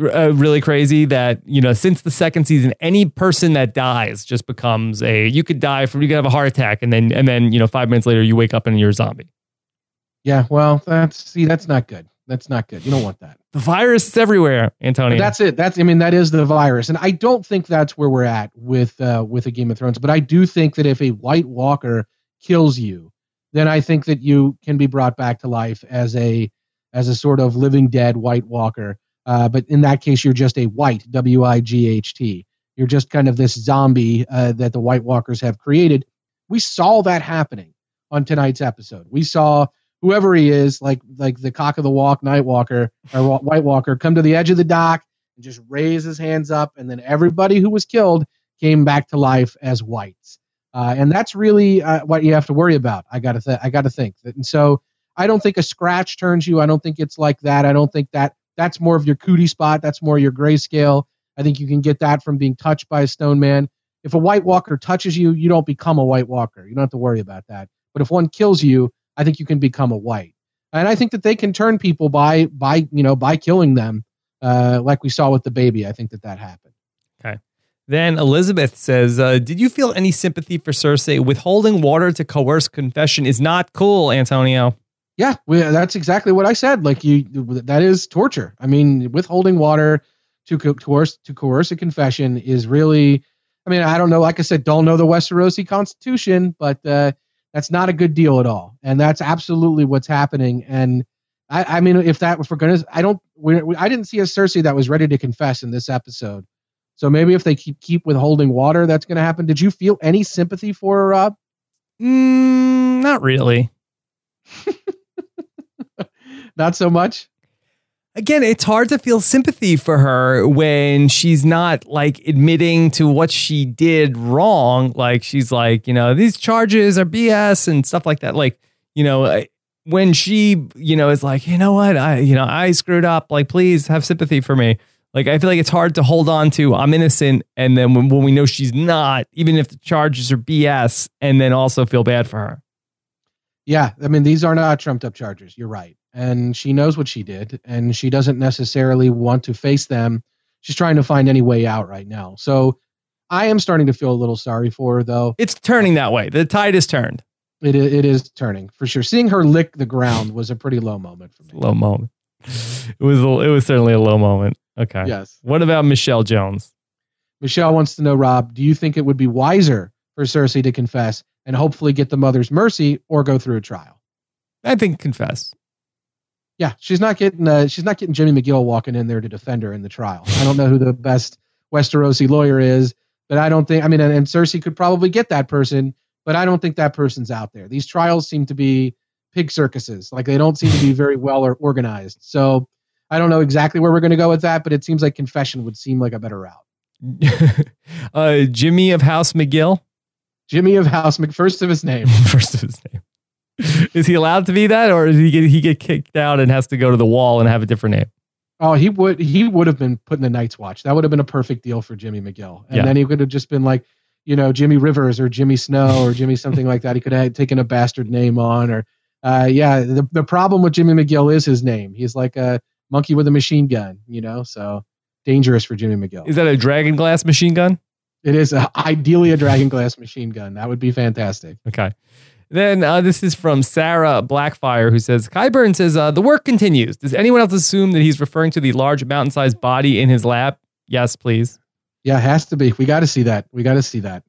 uh, really crazy that you know since the second season, any person that dies just becomes a. You could die from you could have a heart attack, and then and then you know five minutes later you wake up and you're a zombie. Yeah, well, that's see, that's not good. That's not good. You don't want that. The virus is everywhere, Antonio. But that's it. That's I mean that is the virus, and I don't think that's where we're at with uh, with a Game of Thrones. But I do think that if a White Walker kills you, then I think that you can be brought back to life as a as a sort of living dead White Walker. Uh, but in that case, you're just a white W I G H T. You're just kind of this zombie uh, that the White Walkers have created. We saw that happening on tonight's episode. We saw whoever he is, like like the cock of the walk, Night Walker or White Walker, come to the edge of the dock and just raise his hands up, and then everybody who was killed came back to life as whites. Uh, and that's really uh, what you have to worry about. I gotta th- I gotta think that, and so I don't think a scratch turns you. I don't think it's like that. I don't think that that's more of your cootie spot. That's more your grayscale. I think you can get that from being touched by a stone man. If a White Walker touches you, you don't become a White Walker. You don't have to worry about that. But if one kills you, I think you can become a white. And I think that they can turn people by by you know by killing them, uh, like we saw with the baby. I think that that happened. Okay. Then Elizabeth says, uh, "Did you feel any sympathy for Cersei? Withholding water to coerce confession is not cool, Antonio." Yeah, we, that's exactly what I said. Like you, that is torture. I mean, withholding water to co- coerce to coerce a confession is really. I mean, I don't know. Like I said, don't know the Westerosi Constitution, but uh, that's not a good deal at all, and that's absolutely what's happening. And I, I mean, if that if we're gonna, I don't. We, we, I didn't see a Cersei that was ready to confess in this episode. So maybe if they keep keep withholding water, that's going to happen. Did you feel any sympathy for her, Rob? Mm, not really. Not so much. Again, it's hard to feel sympathy for her when she's not like admitting to what she did wrong. Like she's like, you know, these charges are BS and stuff like that. Like, you know, when she, you know, is like, you know what, I, you know, I screwed up. Like, please have sympathy for me. Like, I feel like it's hard to hold on to. I'm innocent, and then when, when we know she's not, even if the charges are BS, and then also feel bad for her. Yeah, I mean these are not trumped up charges. You're right, and she knows what she did, and she doesn't necessarily want to face them. She's trying to find any way out right now. So I am starting to feel a little sorry for her, though. It's turning that way. The tide is turned. It it is turning for sure. Seeing her lick the ground was a pretty low moment for me. Low moment. It was. a- It was certainly a low moment. Okay. Yes. What about Michelle Jones? Michelle wants to know, Rob, do you think it would be wiser for Cersei to confess and hopefully get the mother's mercy, or go through a trial? I think confess. Yeah, she's not getting uh, she's not getting Jimmy McGill walking in there to defend her in the trial. I don't know who the best Westerosi lawyer is, but I don't think I mean and, and Cersei could probably get that person, but I don't think that person's out there. These trials seem to be pig circuses. Like they don't seem to be very well or organized. So I don't know exactly where we're going to go with that, but it seems like confession would seem like a better route. uh, Jimmy of House McGill. Jimmy of House McFirst of his name. First of his name. Is he allowed to be that, or does he get he get kicked out and has to go to the wall and have a different name? Oh, he would he would have been put in the Night's Watch. That would have been a perfect deal for Jimmy McGill. And Yeah. then he could have just been like, you know, Jimmy Rivers or Jimmy Snow or Jimmy something like that. He could have taken a bastard name on or uh yeah, the the problem with Jimmy McGill is his name. He's like a monkey with a machine gun, you know, so dangerous for Jimmy McGill. Is that a dragon glass machine gun? It is a, ideally a dragon glass machine gun. That would be fantastic. Okay. Then uh, this is from Sarah Blackfire, who says Qyburn says uh, the work continues. Does anyone else assume that he's referring to the large mountain-sized body in his lap? Yes, please. Yeah, it has to be. We got to see that. We got to see that.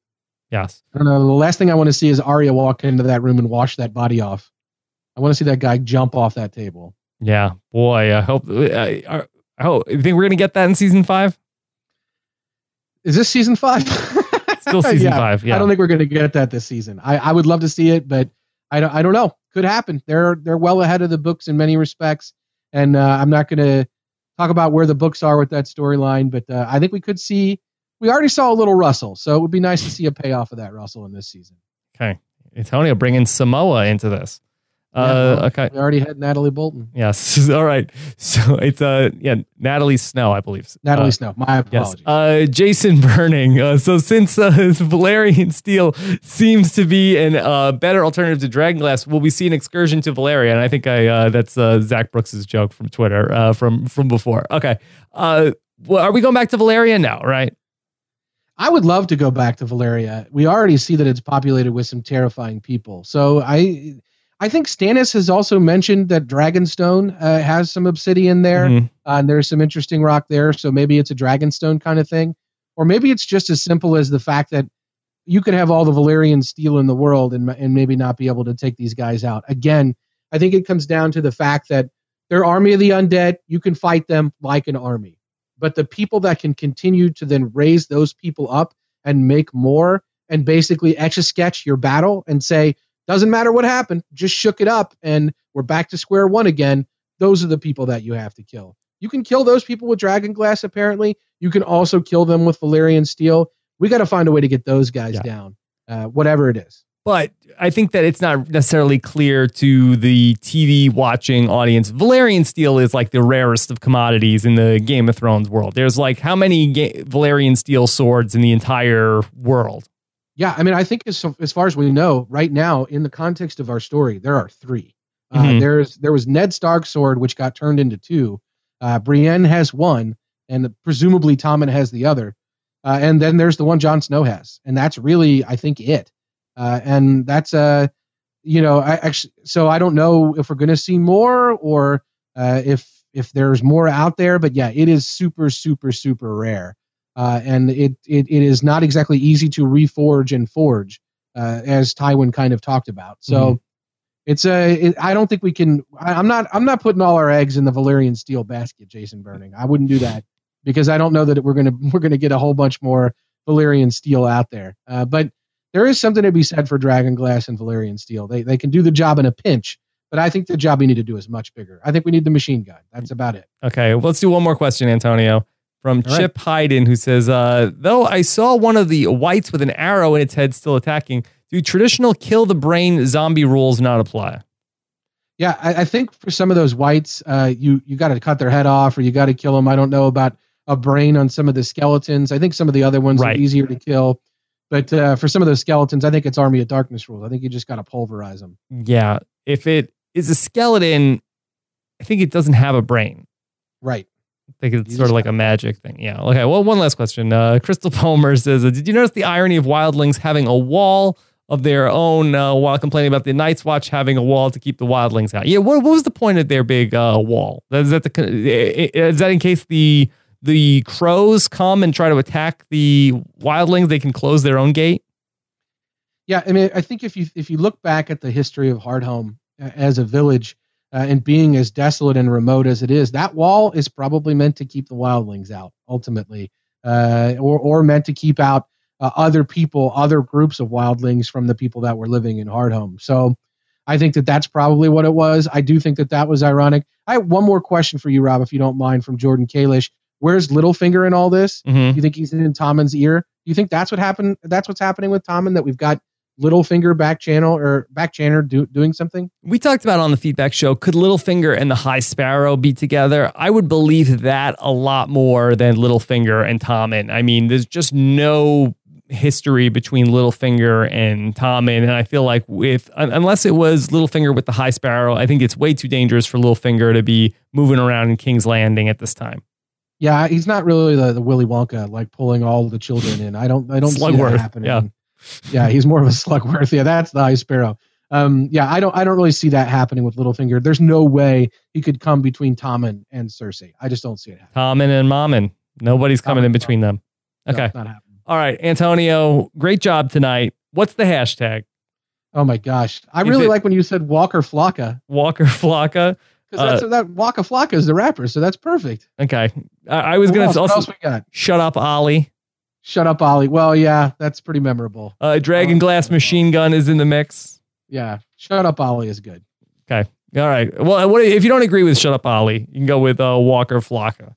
Yes. I don't know. The last thing I want to see is Arya walk into that room and wash that body off. I want to see that guy jump off that table. Yeah, boy. I hope. Uh, I hope. You think we're gonna get that in season five? Is this season five? Still season five, yeah. I don't think we're going to get that this season. I, I would love to see it, but I don't. I don't know. Could happen. They're they're well ahead of the books in many respects, and uh, I'm not going to talk about where the books are with that storyline. But uh, I think we could see. We already saw a little Russell, so it would be nice to see a payoff of that Russell in this season. Okay. Antonio bringing Samoa into this. Uh, Yeah, okay. We already had Natalie Bolton. Yes. All right. So it's uh yeah Natalie Snow, I believe. Natalie Uh, Snow. My Yes. apologies. Uh, Jason Burning. Uh, so since uh, Valyrian Steel seems to be a uh, better alternative to Dragonglass, will we see an excursion to Valyria? And I think I uh, that's uh, Zach Brooks's joke from Twitter uh, from from before. Okay. Uh, well, are we going back to Valyria now? Right. I would love to go back to Valyria. We already see that it's populated with some terrifying people. So I I think Stannis has also mentioned that Dragonstone uh, has some obsidian there, Mhm. uh, and there's some interesting rock there. So maybe it's a Dragonstone kind of thing, or maybe it's just as simple as the fact that you could have all the Valyrian steel in the world and and maybe not be able to take these guys out. Again, I think it comes down to the fact that they're army of the undead. You can fight them like an army, but the people that can continue to then raise those people up and make more and basically etch a sketch your battle and say doesn't matter what happened, just shook it up and we're back to square one again. Those are the people that you have to kill. You can kill those people with dragon glass. Apparently, you can also kill them with Valyrian steel. We got to find a way to get those guys Yeah. down, uh, whatever it is. But I think that it's not necessarily clear to the TV watching audience. Valyrian steel is like the rarest of commodities in the Game of Thrones world. There's like how many ga- Valyrian steel swords in the entire world? Yeah, I mean, I think as as far as we know right now, in the context of our story, there are 3 Uh, Mhm. there's there was Ned Stark's sword, which got turned into two. Uh, Brienne has one, and presumably Tommen has the other. Uh, and then there's the one Jon Snow has, and that's really, I think, it. Uh, and that's uh, you know, I actually, so I don't know if we're going to see more or uh, if if there's more out there, but yeah, it is super, super, super rare uh, and it, it it is not exactly easy to reforge and forge, uh, as Tywin kind of talked about. So Mhm. it's a it, I don't think we can. I, I'm not I'm not putting all our eggs in the Valyrian steel basket, Jason Burning. I wouldn't do that because I don't know that we're gonna we're gonna get a whole bunch more Valyrian steel out there. Uh, but there is something to be said for Dragon Glass and Valyrian steel. They they can do the job in a pinch. But I think the job we need to do is much bigger. I think we need the machine gun. That's about it. Okay, well, let's do one more question, Antonio. From All right. Chip Hayden, who says, uh, though I saw one of the whites with an arrow in its head still attacking, do traditional kill the brain zombie rules not apply? Yeah, I, I think for some of those whites, uh, you you got to cut their head off or you got to kill them. I don't know about a brain on some of the skeletons. I think some of the other ones Right. are easier to kill, but uh, for some of those skeletons, I think it's Army of Darkness rules. I think you just got to pulverize them. Yeah, if it is a skeleton, I think it doesn't have a brain. Right. I think it's You sort of like a magic thing. Yeah. Okay. Well, one last question. Uh, Crystal Palmer says, uh, "Did you notice the irony of wildlings having a wall of their own uh, while complaining about the Night's Watch having a wall to keep the wildlings out?" Yeah. What, what was the point of their big uh, wall? Is that the is that in case the the crows come and try to attack the wildlings, they can close their own gate? Yeah, I mean, I think if you if you look back at the history of Hardhome as a village uh, and being as desolate and remote as it is, that wall is probably meant to keep the wildlings out ultimately, uh, or or meant to keep out uh, other people, other groups of wildlings from the people that were living in Hardhome. So, I think that that's probably what it was. I do think that that was ironic. I have one more question for you, Rob, if you don't mind, from Jordan Kalish. Where's Littlefinger in all this? Mhm. You think he's in Tommen's ear? Do you think that's what happened? That's what's happening with Tommen. That we've got Littlefinger back channel or back channel do, doing something. We talked about on the feedback show. Could Littlefinger and the High Sparrow be together? I would believe that a lot more than Littlefinger and Tommen. I mean, there's just no history between Littlefinger and Tommen, and I feel like with unless it was Littlefinger with the High Sparrow, I think it's way too dangerous for Littlefinger to be moving around in King's Landing at this time. Yeah, he's not really the, the Willy Wonka like pulling all the children in. I don't I don't see Slugworth, that happening. yeah. Yeah, he's more of a Slugworth. Yeah, that's the High Sparrow. Um, yeah, I don't I don't really see that happening with Littlefinger. There's no way he could come between Tommen and Cersei. I just don't see it happening. Tommen and Mommen, nobody's coming in between them. Okay, it's not happening. all right, Antonio, great job tonight. What's the hashtag? Oh my gosh, I Is really it- like when you said Walker Flocka Walker Flocka. because that's that Waka Flocka is the rapper, so that's perfect. Okay. I, I was going to What else also we got? shut up, Olly. Shut up, Olly. Well, yeah, that's pretty memorable. Uh, Dragon Glass Machine Gun is in the mix. Yeah, shut up, Olly is good. Okay. All right. Well, what if you don't agree with Shut Up, Olly? You can go with uh, Walker Flocka.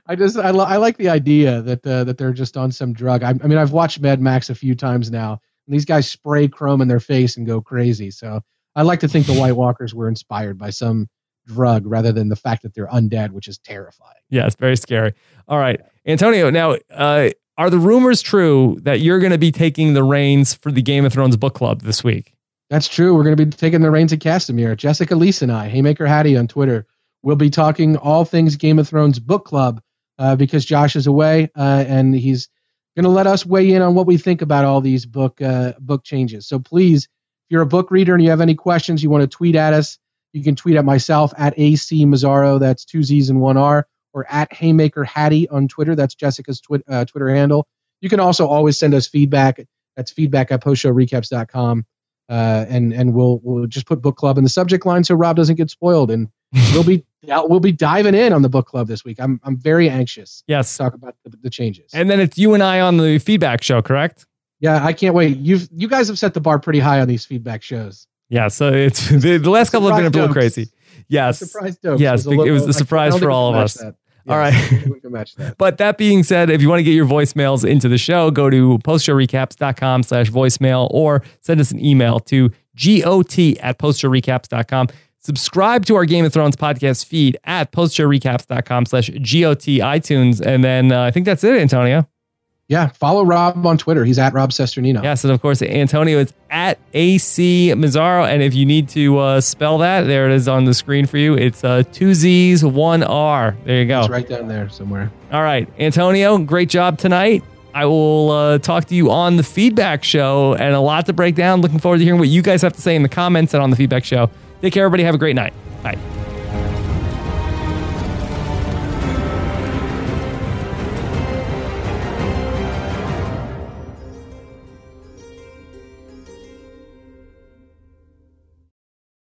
I just I, li- I like the idea that uh, that they're just on some drug. I, I mean, I've watched Mad Max a few times now. And these guys spray chrome in their face and go crazy. So I like to think the White Walkers were inspired by some drug rather than the fact that they're undead, which is terrifying. Yeah, it's very scary. All right, Antonio. Now, uh, are the rumors true that you're going to be taking the reins for the Game of Thrones book club this week? That's true. We're going to be taking the reins at Castamere. Jessica Lisa and I, Haymaker Hattie on Twitter, will be talking all things Game of Thrones book club uh, because Josh is away uh, and he's going to let us weigh in on what we think about all these book uh, book changes. So please, if you're a book reader and you have any questions, you want to tweet at us, you can tweet at myself at AC Mazzaro, that's two Z's and one R, or at Haymaker Hattie on Twitter. That's Jessica's twi- uh, Twitter handle. You can also always send us feedback. That's feedback at postshowrecaps.com. Uh, and and we'll we'll just put book club in the subject line so Rob doesn't get spoiled, and we'll be we'll be diving in on the book club this week. I'm I'm very anxious. Yes, to talk about the, the changes. And then it's you and I on the feedback show, correct? Yeah, I can't wait. You've you guys have set the bar pretty high on these feedback shows. Yeah, so it's the, the last couple have been a little crazy. Yes, surprise. Yes, it was a surprise for all of us. that. All Yes, right. we can match that. But that being said, if you want to get your voicemails into the show, go to postshowrecaps.com slash voicemail or send us an email to got at postshowrecaps.com. Subscribe to our Game of Thrones podcast feed at postshowrecaps.com slash got iTunes. And then uh, I think that's it, Antonio. Yeah, follow Rob on Twitter. He's at Rob Cesternino. Yes, and of course, Antonio is at AC Mazzaro. And if you need to uh, spell that, there it is on the screen for you. It's uh, two Z's, one R. There you go. It's right down there somewhere. All right, Antonio, great job tonight. I will uh, talk to you on the feedback show and a lot to break down. Looking forward to hearing what you guys have to say in the comments and on the feedback show. Take care, everybody. Have a great night. Bye.